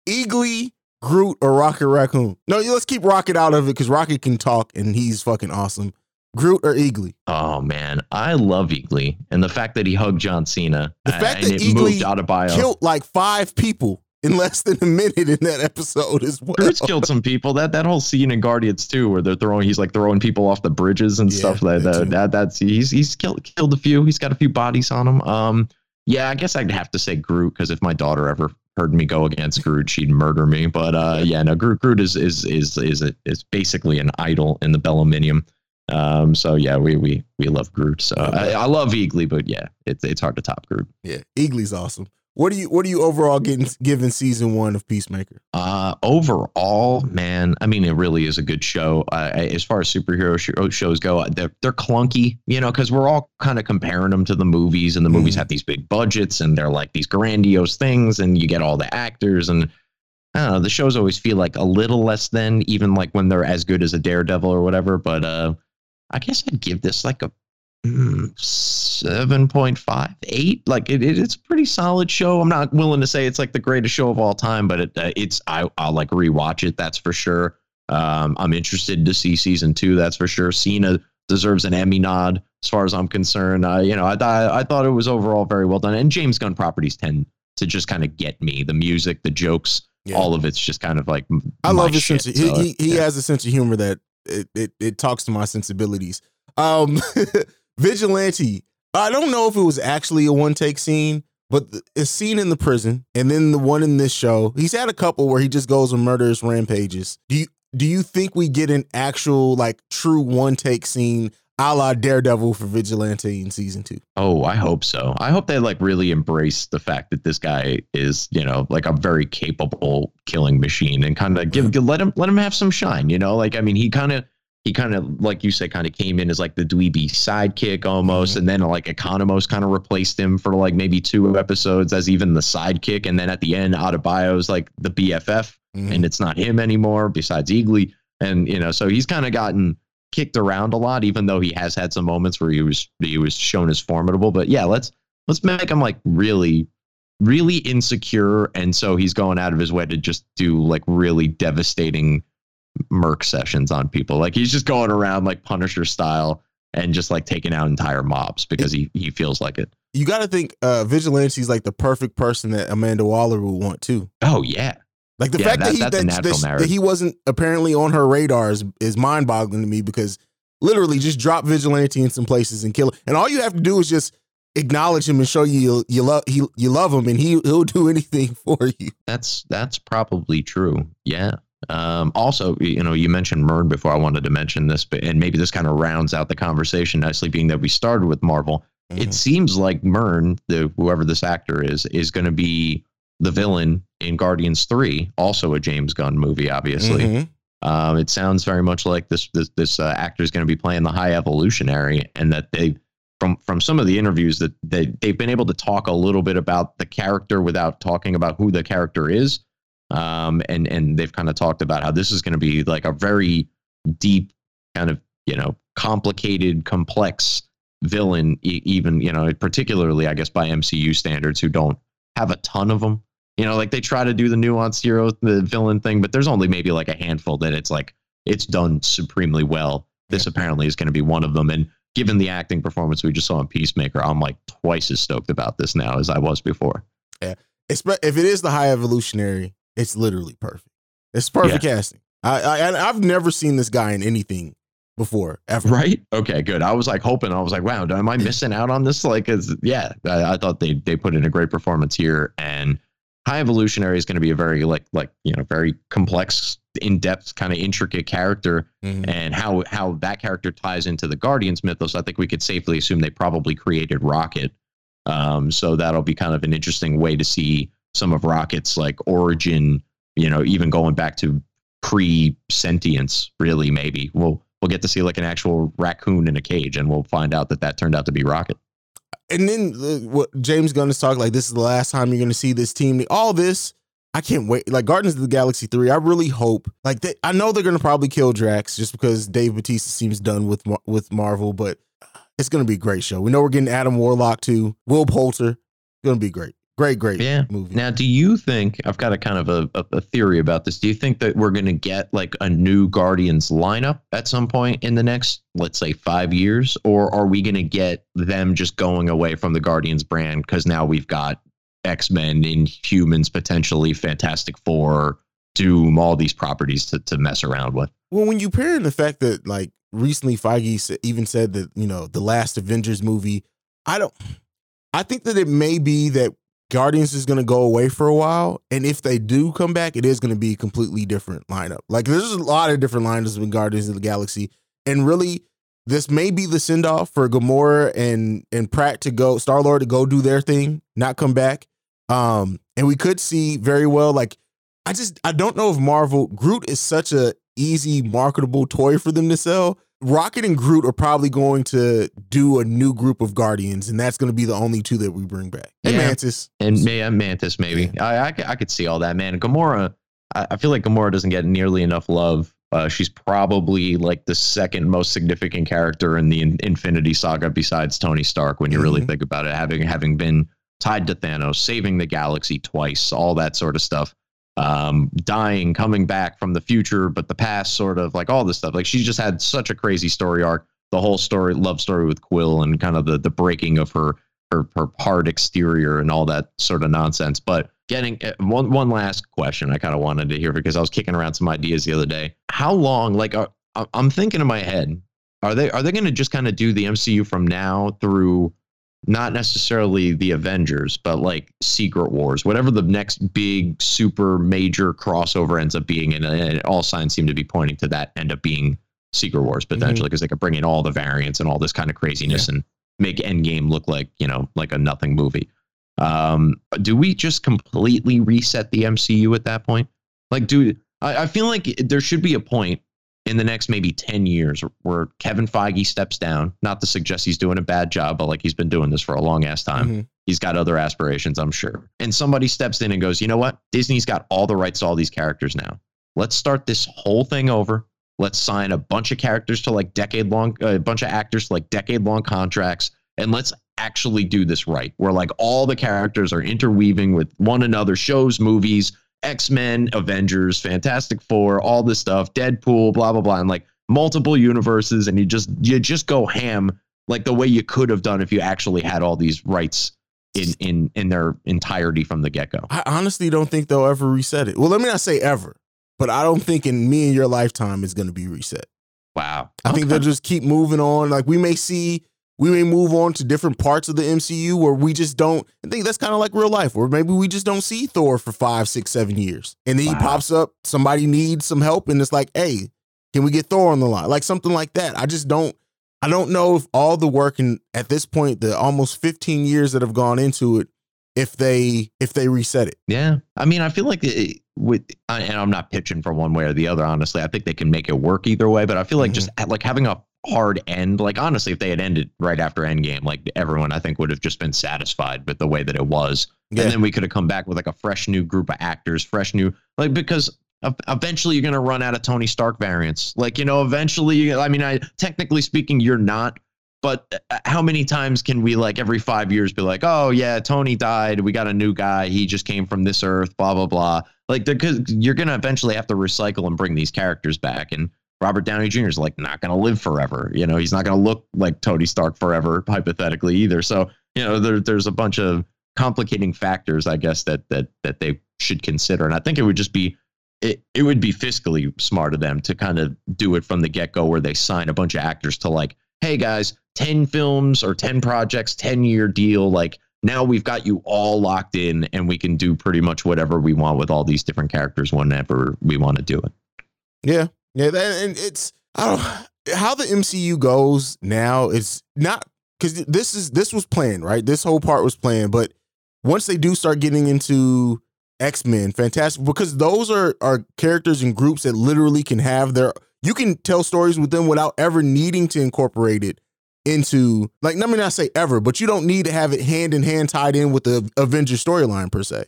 Eagly, Groot, or Rocket Raccoon? No, let's keep Rocket out of it because Rocket can talk and he's fucking awesome. Groot or Eagly? Oh man, I love Eagly, and the fact that he hugged John Cena, The fact that Eagly out of bio. Killed like five people in less than a minute in that episode as well. Groot's killed some people. That that whole scene in Guardians too, where they're throwing he's like throwing people off the bridges and Yeah, stuff. that That, that, that that's he's he's killed killed a few. He's got a few bodies on him. Um yeah, I guess I'd have to say Groot because if my daughter ever heard me go against Groot, she'd murder me. But uh, yeah, no, Groot, Groot is is is is a, is basically an idol in the Belluminium. Um, so yeah, we we we love Groot. So I, I love Eagly, but yeah, it's it's hard to top Groot. Yeah, Eagly's awesome. What do you what do you overall getting given season one of Peacemaker? Uh, overall, man, I mean, it really is a good show. Uh, as far as superhero sh- oh, shows go, they're they're clunky, you know, because we're all kind of comparing them to the movies, and the movies Mhm. have these big budgets, and they're like these grandiose things, and you get all the actors, and I don't know, the shows always feel like a little less than, even like when they're as good as a Daredevil or whatever. But uh, I guess I'd give this like a mm, 7.5 8 like it, it- it's a pretty solid show i'm not willing to say it's like the greatest show of all time but it, uh, it's I, i'll like rewatch it that's for sure um, i'm interested to see season two that's for sure cena deserves an emmy nod as far as i'm concerned uh, you know I, thought I thought it was overall very well done and james gunn properties tend to just kind of get me the music the jokes Yeah. all of it's just kind of like I love his shit, sense. Of, so, he he, he yeah. has a sense of humor that it, it it talks to my sensibilities. Um, Vigilante. I don't know if it was actually a one take scene, but a scene in the prison, and then the one in this show. He's had a couple where he just goes and murderous rampages. Do you do you think we get an actual like true one take scene? A la Daredevil for Vigilante in season two. Oh, I hope so. I hope they like really embrace the fact that this guy is, you know, like a very capable killing machine and kind of give, give let him let him have some shine, you know? Like I mean, he kind of he kind of like you said kind of came in as like the dweeby sidekick almost Mhm. and then like Economos kind of replaced him for like maybe two episodes as even the sidekick and then at the end Adebayo's like the BFF Mhm. and it's not him anymore besides Eagly and you know so he's kind of gotten kicked around a lot even though he has had some moments where he was he was shown as formidable. But yeah let's let's make him like really really insecure. And so he's going out of his way to just do like really devastating merc sessions on people. Like he's just going around like punisher style and just like taking out entire mobs because he he feels like it. You got to think uh, Vigilante's like the perfect person that Amanda Waller would want too. oh yeah Like the Yeah, fact that, that- he that, that, that he wasn't apparently on her radar is, is mind boggling to me because literally just drop vigilante in some places and kill him. And all you have to do is just acknowledge him and show you you, you love he you love him and he he'll do anything for you. That's that's probably true. Yeah. Um, also, you know, you mentioned Murn before. I wanted to mention this, but and maybe this kind of rounds out the conversation nicely, being that we started with Marvel. Mm-hmm. It seems like Mern, the whoever this actor is, is going to be the villain in Guardians Three, also a James Gunn movie, obviously. Mhm. Um, it sounds very much like this this this uh, actor is going to be playing the High Evolutionary, and that they from from some of the interviews that they they've been able to talk a little bit about the character without talking about who the character is. Um, and and they've kind of talked about how this is going to be like a very deep kind of you know complicated, complex villain, e- even you know particularly I guess by MCU standards, who don't have a ton of them. You know, like they try to do the nuanced hero, the villain thing, but there's only maybe like a handful that it's like it's done supremely well. This apparently is going to be one of them. And given the acting performance we just saw in Peacemaker, I'm like twice as stoked about this now as I was before. Espe- If it is the high evolutionary, it's literally perfect. It's perfect casting. I, I and I've never seen this guy in anything before ever. Right? Okay, good. I was like hoping. I was like, wow, am I missing out on this? Like, is yeah, I, I thought they they put in a great performance here, and High Evolutionary is going to be a very like like you know very complex, in depth, kind of intricate character, Mhm. and how how that character ties into the Guardians mythos. I think we could safely assume they probably created Rocket. Um, so that'll be kind of an interesting way to see some of Rocket's like origin. You know, even going back to pre sentience, really. Maybe we'll we'll get to see like an actual raccoon in a cage, and we'll find out that that turned out to be Rocket. And then uh, what James Gunn is talking like this is the last time you're going to see this team. All this, I can't wait. Like Guardians of the Galaxy three, I really hope. Like they, I know they're going to probably kill Drax just because Dave Bautista seems done with with Marvel, but it's going to be a great show. We know we're getting Adam Warlock too, Will Poulter. Going to be great, great, great Yeah. movie. Now, do you think I've got a kind of a, a, a theory about this? Do you think that we're going to get like a new Guardians lineup at some point in the next, let's say, five years, or are we going to get them just going away from the Guardians brand because now we've got X Men, Inhumans, potentially Fantastic Four, Doom, all these properties to to mess around with? Well, when you pair in the fact that like recently Feige even said that you know the last Avengers movie, I don't. I think that it may be that Guardians is going to go away for a while, and if they do come back, it is going to be a completely different lineup. Like there's a lot of different lineups with Guardians of the Galaxy, and really, this may be the send off for Gamora and and Pratt to go, Star Lord to go do their thing, not come back. Um, and we could see very well like I just I don't know if Marvel Groot is such a easy marketable toy for them to sell. Rocket and Groot are probably going to do a new group of Guardians, and that's going to be the only two that we bring back. And Yeah. Mantis. And yeah, Mantis maybe. I I could see all that, man. Gamora, I, I feel like Gamora doesn't get nearly enough love. Uh, she's probably like the second most significant character in the in- Infinity Saga besides Tony Stark. When you really Mhm. think about it, having having been tied to Thanos, saving the galaxy twice, all that sort of stuff. Um, dying, coming back from the future, but the past, sort of like all this stuff. Like she just had such a crazy story arc. The whole story, love story with Quill, and kind of the the breaking of her her her hard exterior and all that sort of nonsense. But getting uh, one one last question, I kind of wanted to hear because I was kicking around some ideas the other day. How long? Like, I- I'm thinking in my head, are they are they going to just kind of do the MCU from now through? Not necessarily the Avengers, but like Secret Wars, whatever the next big, super major crossover ends up being, and, and all signs seem to be pointing to that end up being Secret Wars potentially because they could bring in all the variants and all this kind of craziness and make Endgame look like you know like a nothing movie. Um, do we just completely reset the MCU at that point? Like, do I, I feel like there should be a point in the next maybe 10 years where Kevin Feige steps down, not to suggest he's doing a bad job, but like he's been doing this for a long ass time. Mhm. He's got other aspirations, I'm sure. And somebody steps in and goes, you know what? Disney's got all the rights to all these characters now. Let's start this whole thing over. Let's sign a bunch of characters to like decade long, a bunch of actors to like decade long contracts, and let's actually do this right. Where like all the characters are interweaving with one another, shows, movies, X Men, Avengers, Fantastic Four, all this stuff, Deadpool, blah blah blah, and like multiple universes, and you just you just go ham like the way you could have done if you actually had all these rights in in in their entirety from the get go. I honestly don't think they'll ever reset it. Well, let me not say ever, but I don't think in me and your lifetime is going to be reset. Wow. I think they'll just keep moving on. Like we may see, we may move on to different parts of the MCU where we just don't. I think that's kind of like real life, where maybe we just don't see Thor for five, six, seven years, and then he pops up. Somebody needs some help, and it's like, hey, can we get Thor on the line? Like something like that. I just don't. I don't know if all the work and at this point, the almost 15 years that have gone into it, if they if they reset it. Yeah, I mean, I feel like it, with, and I'm not pitching for one way or the other. Honestly, I think they can make it work either way. But I feel like mm-hmm. just like having a hard end. Like honestly, if they had ended right after Endgame, like everyone I think would have just been satisfied with the way that it was, Yeah. and then we could have come back with like a fresh new group of actors, fresh new like because. Eventually, you're gonna run out of Tony Stark variants. Like you know, eventually, you- I mean, I technically speaking, you're not. But uh, how many times can we like every five years be like, oh yeah, Tony died, we got a new guy, he just came from this earth, blah blah blah. Like because you're gonna eventually have to recycle and bring these characters back, and Robert Downey Jr. is like not gonna live forever. You know, he's not gonna look like Tony Stark forever, hypothetically either. So you know, there, there's a bunch of complicating factors, I guess that that that they should consider, and I think it would just be it, it would be fiscally smart of them to kind of do it from the get go where they sign a bunch of actors to like, hey guys, 10 films or 10 projects, 10 year deal. Like now we've got you all locked in and we can do pretty much whatever we want with all these different characters whenever we want to do it. Yeah, yeah, that, and it's I don't how the MCU goes now is not because this is this was planned, right? This whole part was planned, but once they do start getting into X Men, fantastic, because those are are characters and groups that literally can have their you can tell stories with them without ever needing to incorporate it into like let me not say ever, but you don't need to have it hand in hand tied in with the Avengers storyline per se.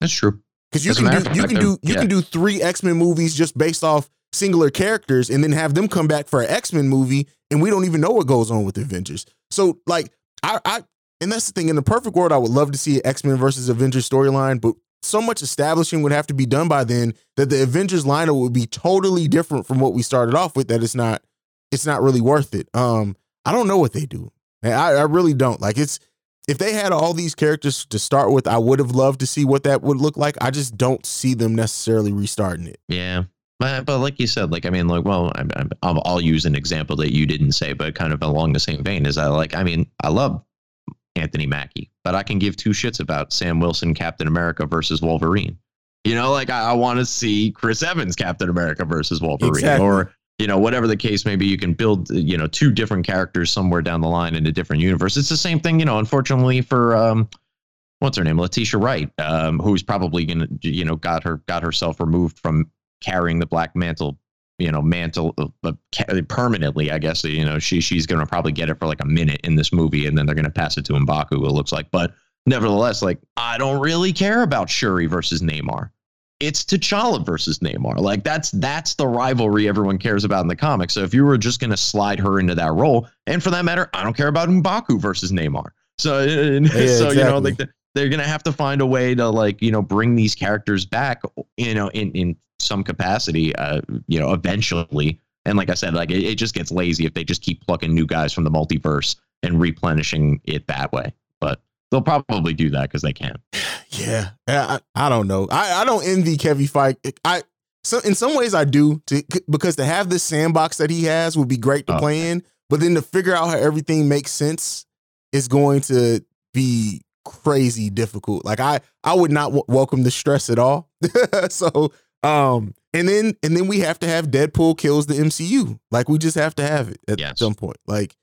That's true. Because you can do you fact, can do you yeah. can do three X Men movies just based off singular characters, and then have them come back for an X Men movie, and we don't even know what goes on with Avengers. So like I I and that's the thing. In the perfect world, I would love to see an X Men versus Avengers storyline, but so much establishing would have to be done by then that the Avengers lineup would be totally different from what we started off with. That it's not it's not really worth it. Um, I don't know what they do. I, I really don't. Like it's if they had all these characters to start with, I would have loved to see what that would look like. I just don't see them necessarily restarting it. Yeah. But, but like you said, like, I mean, like, well, I'm, I'm, I'll, use an example that you didn't say, but kind of along the same vein is I like, I mean, I love Anthony Mackie. but I can give two shits about Sam Wilson, Captain America versus Wolverine. You know, like I, I want to see Chris Evans, Captain America versus Wolverine, Exactly. or you know, whatever the case may be. You can build, you know, two different characters somewhere down the line in a different universe. It's the same thing, you know. Unfortunately for um, what's her name, Letitia Wright, um, who's probably gonna, you know, got her got herself removed from carrying the black mantle you know mantle uh, uh, permanently i guess you know she she's going to probably get it for like a minute in this movie and then they're going to pass it to Mbaku it looks like but nevertheless like i don't really care about shuri versus Namor it's T'Challa versus Namor. Like that's that's the rivalry everyone cares about in the comics. So if you were just going to slide her into that role, and for that matter, I don't care about Mbaku versus Namor. So so you know like the, they're going to have to find a way to like you know bring these characters back you know in in some capacity uh you know eventually and like i said like it, it just gets lazy if they just keep plucking new guys from the multiverse and replenishing it that way but they'll probably do that because they can Yeah, I, I don't know. I, I don't envy Kevin Feige. I so in some ways I do to because to have this sandbox that he has would be great to Oh. play in, but then to figure out how everything makes sense is going to be crazy difficult. Like I I would not w- welcome the stress at all. so um and then and then we have to have Deadpool kills the MCU. Like we just have to have it at Yes. some point. Like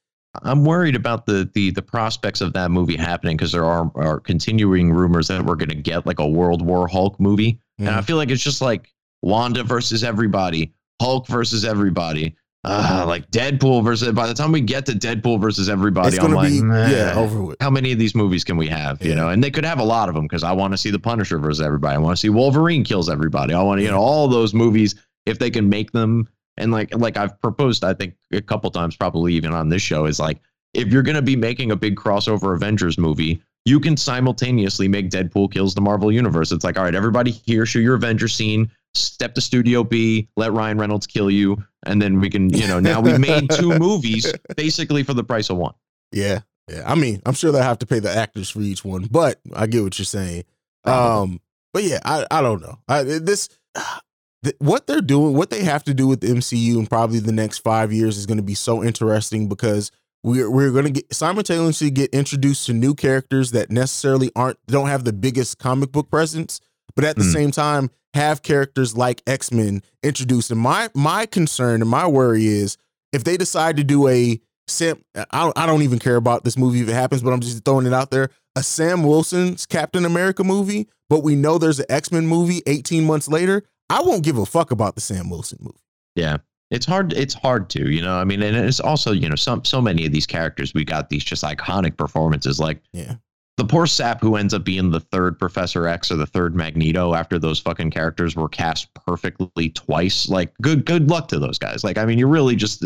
i'm worried about the the the prospects of that movie happening because there are are continuing rumors that we're going to get like a world war hulk movie and i Mhm. feel like it's just like wanda versus everybody hulk versus everybody uh, like Deadpool versus. By the time we get to Deadpool versus everybody, it's I'm like, be yeah over with. how many of these movies can we have? You Yeah. know, and they could have a lot of them because I want to see the Punisher versus everybody. I want to see Wolverine kills everybody. I want to, you know, all those movies if they can make them. And like, like I've proposed, I think a couple times, probably even on this show, is like if you're going to be making a big crossover Avengers movie, you can simultaneously make Deadpool kills the Marvel universe. It's like, all right, everybody here, shoot your Avenger scene. Step to Studio B, let Ryan Reynolds kill you, and then we can, you know, now we made two movies basically for the price of one. Yeah, yeah. I mean, I'm sure they'll have to pay the actors for each one, but I get what you're saying. Um, but yeah, I I don't know. I this th- what they're doing, what they have to do with the MCU in probably the next five years is going to be so interesting because we're we're going to get simultaneously get introduced to new characters that necessarily aren't don't have the biggest comic book presence, but at the Hmm. same time have characters like X Men introduced. And my my concern and my worry is if they decide to do a Sam, I don't, I don't even care about this movie if it happens, but I'm just throwing it out there. A Sam Wilson's Captain America movie, but we know there's an X Men movie 18 months later. I won't give a fuck about the Sam Wilson movie. Yeah. It's hard. It's hard to, you know. I mean, and it's also, you know, some so many of these characters we got these just iconic performances. Like Yeah. The poor sap who ends up being the third Professor X or the third Magneto after those fucking characters were cast perfectly twice. Like, good good luck to those guys. Like, I mean, you're really just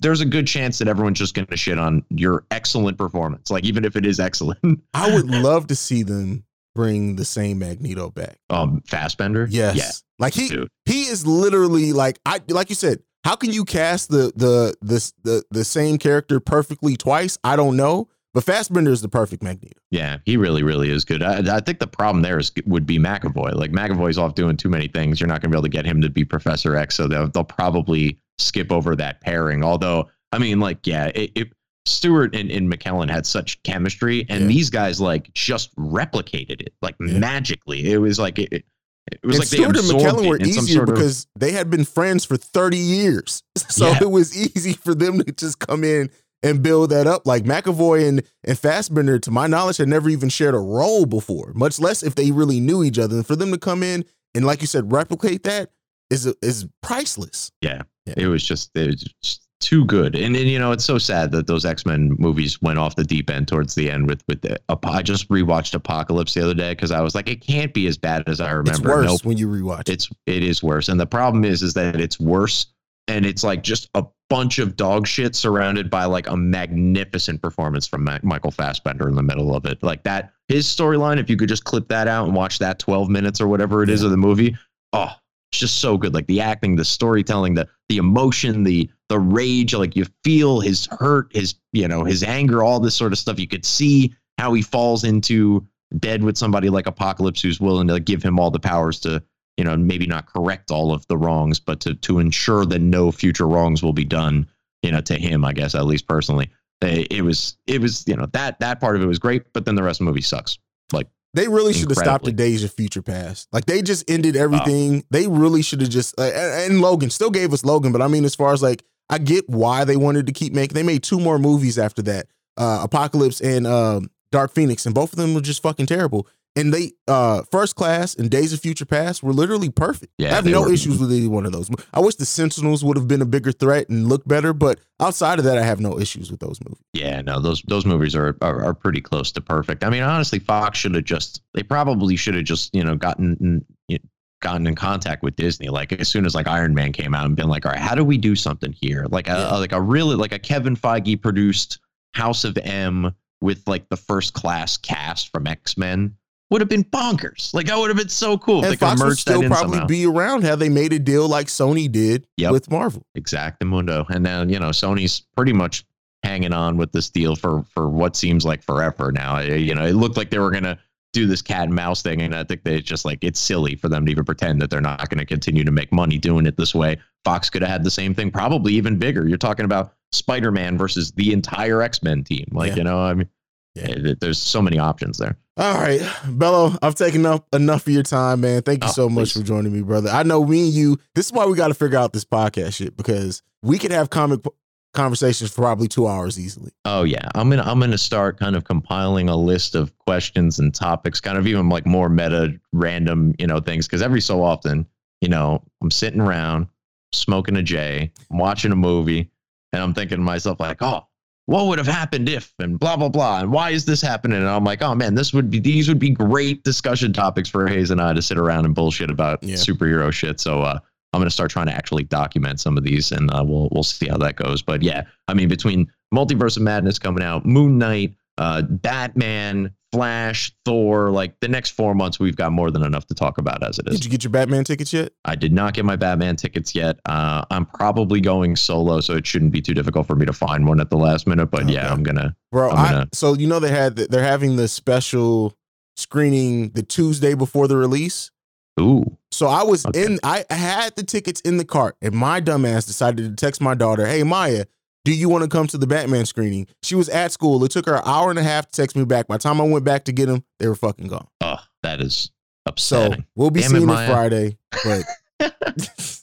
there's a good chance that everyone's just gonna shit on your excellent performance. Like, even if it is excellent. I would love to see them bring the same Magneto back. um, Fassbender. Yes. Yeah. Like he Dude. he is literally like I like you said, how can you cast the the the the, the same character perfectly twice? I don't know. But Fassbender is the perfect Magneto. Yeah, he really, really is good. I, I think the problem there is would be McAvoy. Like McAvoy's off doing too many things. You're not going to be able to get him to be Professor X, so they'll they'll probably skip over that pairing. Although, I mean, like, yeah, it, it Stewart and, and McKellen had such chemistry, and Yeah. these guys like just replicated it like Yeah. magically. It was like it, it it was and like Stewart they and McKellen were it in some easier sort of- because they had been friends for 30 years. So Yeah. it was easy for them to just come in and build that up. Like McAvoy and, and Fassbender, to my knowledge, had never even shared a role before, much less if they really knew each other. And for them to come in and, like you said, replicate that is is priceless. Yeah. Yeah. It was just it was just too good. And then you know, it's so sad that those X-Men movies went off the deep end towards the end with with the I just rewatched Apocalypse the other day because I was like, it can't be as bad as I remember. It's worse Nope. when you rewatch it. It's it is worse. And the problem is is that it's worse and it's like just a bunch of dog shit surrounded by like a magnificent performance from Ma- Michael Fassbender in the middle of it. Like that his storyline if you could just clip that out and watch that 12 minutes or whatever it is of the movie, oh, it's just so good. Like the acting, the storytelling, the the emotion, the the rage, like you feel his hurt, his you know, his anger, all this sort of stuff. You could see how he falls into bed with somebody like Apocalypse who's willing to give him all the powers to, you know, maybe not correct all of the wrongs, but to to ensure that no future wrongs will be done, you know, to him, I guess, at least personally. It, it was it was you know that that part of it was great, but then the rest of the movie sucks. Like They really should have stopped the Days of Future Past. Like they just ended everything. They really should have just uh, and, and Logan still gave us Logan, but I mean, as far as like, I get why they wanted to keep making. They made two more movies after that, uh, Apocalypse and um, Dark Phoenix, and both of them were just fucking terrible. And they, uh, First Class and Days of Future Past were literally perfect. Yeah, I have no were. issues with either one of those. I wish the Sentinels would have been a bigger threat and looked better, but outside of that, I have no issues with those movies. Yeah, no, those those movies are, are are pretty close to perfect. I mean, honestly, Fox should have just they probably should have just you know gotten you know, gotten in contact with Disney like as soon as like Iron Man came out and been like, all right, how do we do something here? Like a, Yeah. like a really like a Kevin Feige produced House of M with like the first class cast from X Men would have been bonkers. Like that would have been so cool if And they could Fox would still probably somehow. be around had they made a deal like Sony did Yep. with Marvel. Exactly, Mundo. And then, you know, Sony's pretty much hanging on with this deal for for what seems like forever now. You know, it looked like they were going to do this cat and mouse thing and I think they just like it's silly for them to even pretend that they're not going to continue to make money doing it this way. Fox could have had the same thing, probably even bigger. You're talking about Spider-Man versus the entire X-Men team. Like, Yeah. you know, I mean Yeah. there's so many options there. All right, Bello, I've taken up enough of your time, man. Thank you Oh, so much please. for joining me, brother. I know me and you. This is why we got to figure out this podcast shit because we could have comic conversations for probably two hours easily. Oh yeah, I'm gonna I'm gonna start kind of compiling a list of questions and topics, kind of even like more meta, random, you know, things. Because every so often, you know, I'm sitting around smoking a J, I'm watching a movie, and I'm thinking to myself like, oh, what would have happened if, and blah blah blah, and why is this happening? And I'm like, oh man, this would be these would be great discussion topics for Haize and I to sit around and bullshit about Yeah. superhero shit. So uh, I'm gonna start trying to actually document some of these, and uh, we'll we'll see how that goes. But yeah, I mean, between Multiverse of Madness coming out, Moon Knight, uh, Batman, Flash, Thor, like the next four months, we've got more than enough to talk about as it is. Did you get your Batman tickets yet? I did not get my Batman tickets yet. Uh, I'm probably going solo, so it shouldn't be too difficult for me to find one at the last minute. But Okay. yeah, I'm gonna. Bro, I'm gonna- so you know they had the, they're having the special screening the Tuesday before the release. Ooh, So I was Okay. in I had the tickets in the cart and my dumbass decided to text my daughter, "Hey Maya, do you want to come to the Batman screening?" She was at school. It took her an hour and a half to text me back. By the time I went back to get them, they were fucking gone. oh, that is So upsetting. we'll be Damn seeing it. Friday, but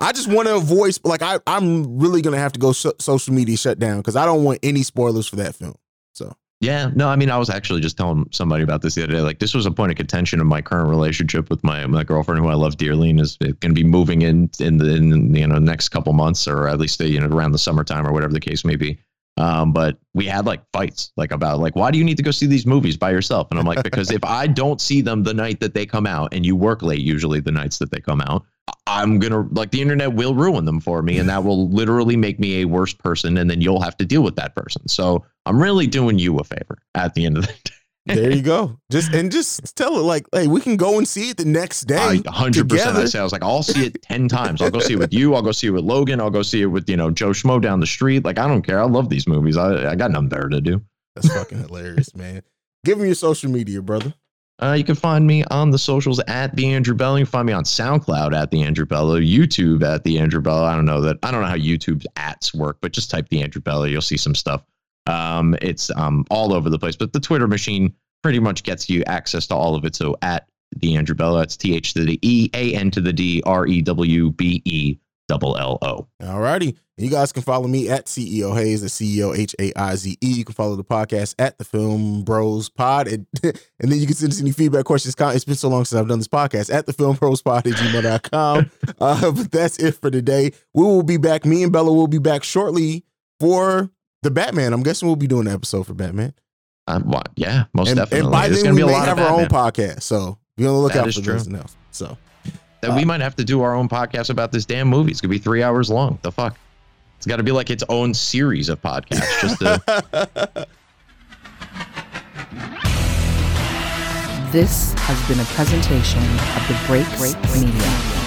I just want to avoid like I I'm really gonna have to go so- social media shut down because I don't want any spoilers for that film. So Yeah, no, I mean, I was actually just telling somebody about this the other day. Like, this was a point of contention in my current relationship with my my girlfriend, who I love dearly, and is going to be moving in in the in, you know next couple months, or at least you know around the summertime or whatever the case may be. Um, but we had like fights, like about like why do you need to go see these movies by yourself? And I'm like, because if I don't see them the night that they come out, and you work late usually the nights that they come out, I'm gonna like the internet will ruin them for me, and that will literally make me a worse person, and then you'll have to deal with that person. So I'm really doing you a favor at the end of the day. there you go. Just and just tell it like, hey, we can go and see it the next day. 100. percent I say I was like, I'll see it ten times. I'll go see it with you. I'll go see it with Logan. I'll go see it with you know Joe Schmo down the street. Like I don't care. I love these movies. I I got nothing better to do. That's fucking hilarious, man. Give me your social media, brother. Uh, you can find me on the socials at the Andrew Bello. You can find me on SoundCloud at the Andrew Bello, YouTube at the Andrew Bello. I don't know that I don't know how YouTube's ats work, but just type the Andrew Bello. You'll see some stuff. Um, it's um all over the place, but the Twitter machine pretty much gets you access to all of it. So at the Andrew Bello, that's T H to the E, A N to the D, R E W B E double L O. All righty. You guys can follow me at CEO Haize, the CEO H A I Z E. You can follow the podcast at the Film Bros Pod. And, and then you can send us any feedback, questions, comments. It's been so long since I've done this podcast at the Film Bros Pod at gmail.com. uh, but that's it for today. We will be back. Me and Bello will be back shortly for the Batman. I'm guessing we'll be doing an episode for Batman. Um, what? Yeah, most And, definitely. and by There's then, we be a may have our own podcast. So be on the lookout for true. this and else. So That we uh, might have to do our own podcast about this damn movie. It's gonna be three hours long. The fuck? It's got to be like its own series of podcasts. Just to, This has been a presentation of the Break Break Media.